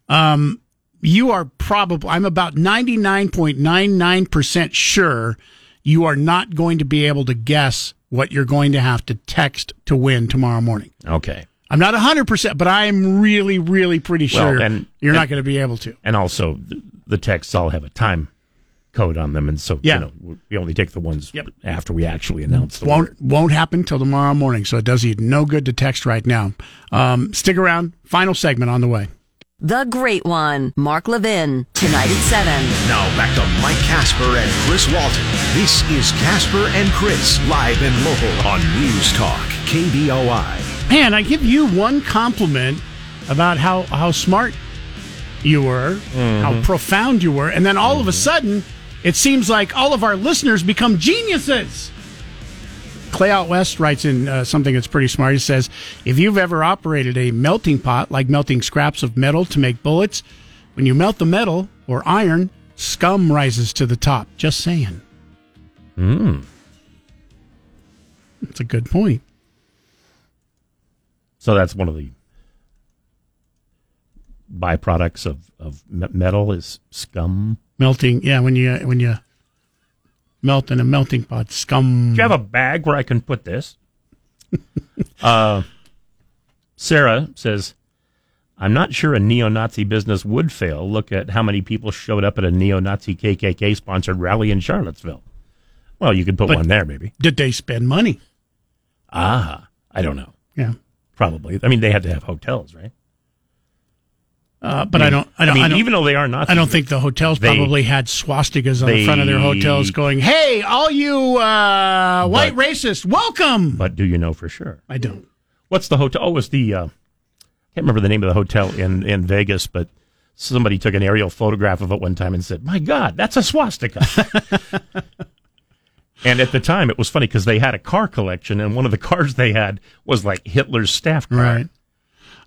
Um, you are probably, I'm about 99.99% sure you are not going to be able to guess what you're going to have to text to win tomorrow morning. okay. I'm not 100%, but I'm really, really pretty Well, sure and- you're not going to be able to. And also, the, texts all have a time code on them, and so Yeah. you know we only take the ones after we actually announce the won't word. won't happen till tomorrow morning. So it does you no good to text right now. Um, stick around. Final segment on the way. The Great One, Mark Levin, tonight at 7. Now back to Mike Casper and Chris Walton. This is Casper and Chris, live and local on News Talk, KBOI. Man, I give you one compliment about how, how smart you were, how mm-hmm. profound you were, and then all of a sudden, it seems like all of our listeners become geniuses. Clay Out West writes in uh, something that's pretty smart. He says, If you've ever operated a melting pot, like melting scraps of metal to make bullets, when you melt the metal or iron, scum rises to the top. Just saying. Mm. That's a good point. So that's one of the byproducts of, of metal is scum. Melting, yeah, when you when you melt in a melting pot, scum. Do you have a bag where I can put this? uh, Sarah says, I'm not sure a neo Nazi business would fail. Look at how many people showed up at a neo Nazi KKK sponsored rally in Charlottesville. Well, you could put But- one there, maybe. Did they spend money? Ah, I don't know. Yeah. Probably. I mean, they had to have hotels, right? Uh, but I, don't. I don't. mean, I don't- even though they are not, I don't think the hotels they- probably had swastikas on the front of their hotels, going, "Hey, all you uh, white racists, welcome." But do you know for sure? I don't. What's the hotel? Oh, it was the uh, can't remember the name of the hotel in in Vegas, but somebody took an aerial photograph of it one time and said, "My God, that's a swastika." and at the time, it was funny because they had a car collection, and one of the cars they had was like Hitler's staff car. Right.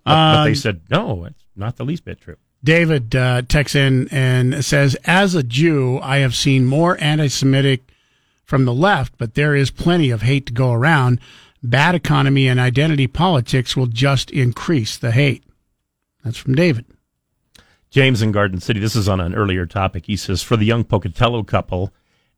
But, but they Um, said, "No, it's not the least bit true." David uh, texts in and says, As a Jew, I have seen more anti Semitic from the left, but there is plenty of hate to go around. Bad economy and identity politics will just increase the hate. That's from David. James in Garden City, this is on an earlier topic. He says, for the young Pocatello couple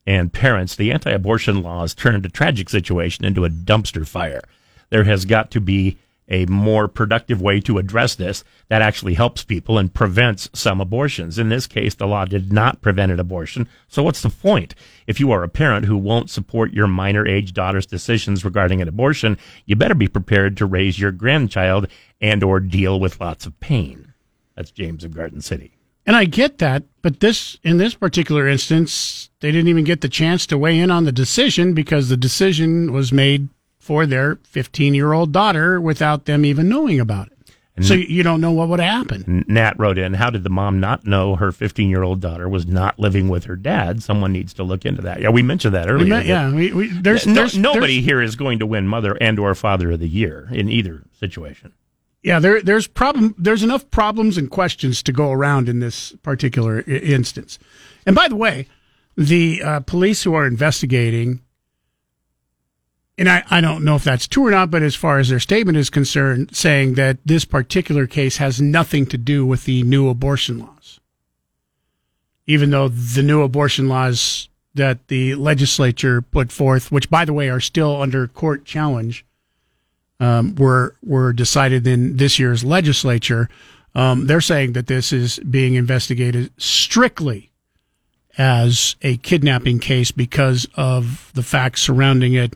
and parents, the anti abortion laws turned a tragic situation into a dumpster fire. There has got to be a more productive way to address this that actually helps people and prevents some abortions. In this case, the law did not prevent an abortion. So what's the point? If you are a parent who won't support your minor age daughter's decisions regarding an abortion, you better be prepared to raise your grandchild and or deal with lots of pain. That's James of Garden City. And I get that, but this in this particular instance, they didn't even get the chance to weigh in on the decision because the decision was made for their 15 year old daughter without them even knowing about it. And so you don't know what would happen. Nat wrote in, how did the mom not know her 15 year old daughter was not living with her dad? Someone needs to look into that. Yeah, we mentioned that earlier. met- yeah, we- we- there's- no, there's- nobody there's- here is going to win mother and or father of the year in either situation. Yeah, there there's problem there's enough problems and questions to go around in this particular I- instance. And by the way, the uh, police who are investigating and I, I don't know if that's true or not, but as far as their statement is concerned, saying that this particular case has nothing to do with the new abortion laws. Even though the new abortion laws that the legislature put forth, which by the way are still under court challenge, um, were were decided in this year's legislature. Um, they're saying that this is being investigated strictly as a kidnapping case because of the facts surrounding it,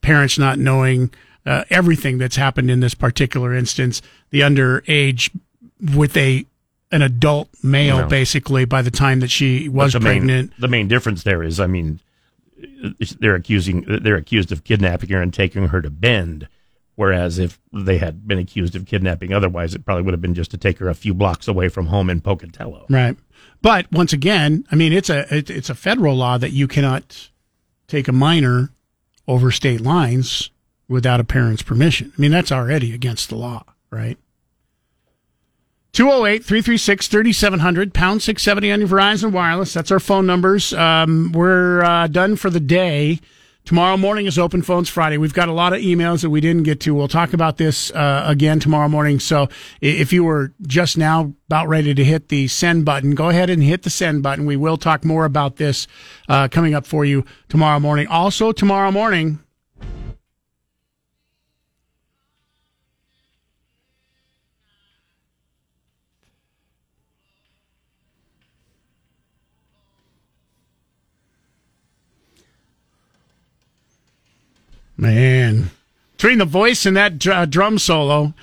parents not knowing uh, everything that's happened in this particular instance, the underage with a an adult male No. basically by the time that she was the pregnant. Main, the main difference there is, I mean, they're accusing they're accused of kidnapping her and taking her to Bend, whereas if they had been accused of kidnapping otherwise, it probably would have been just to take her a few blocks away from home in Pocatello. Right. But once again, I mean, it's a it, it's a federal law that you cannot take a minor over state lines without a parent's permission. I mean, that's already against the law, right? 208 336 3700, pound 670 on your Verizon Wireless. That's our phone numbers. Um, we're uh, done for the day. Tomorrow morning is Open Phones Friday. We've got a lot of emails that we didn't get to. We'll talk about this uh, again tomorrow morning. So if you were just now about ready to hit the send button, go ahead and hit the send button. We will talk more about this uh, coming up for you tomorrow morning. Also, tomorrow morning, Man, between the voice and that dr- uh, drum solo,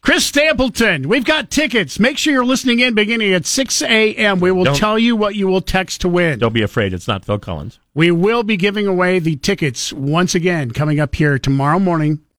Chris Stapleton, we've got tickets. Make sure you're listening in beginning at 6 a.m. We will Don't- tell you what you will text to win. Don't be afraid; it's not Phil Collins. We will be giving away the tickets once again coming up here tomorrow morning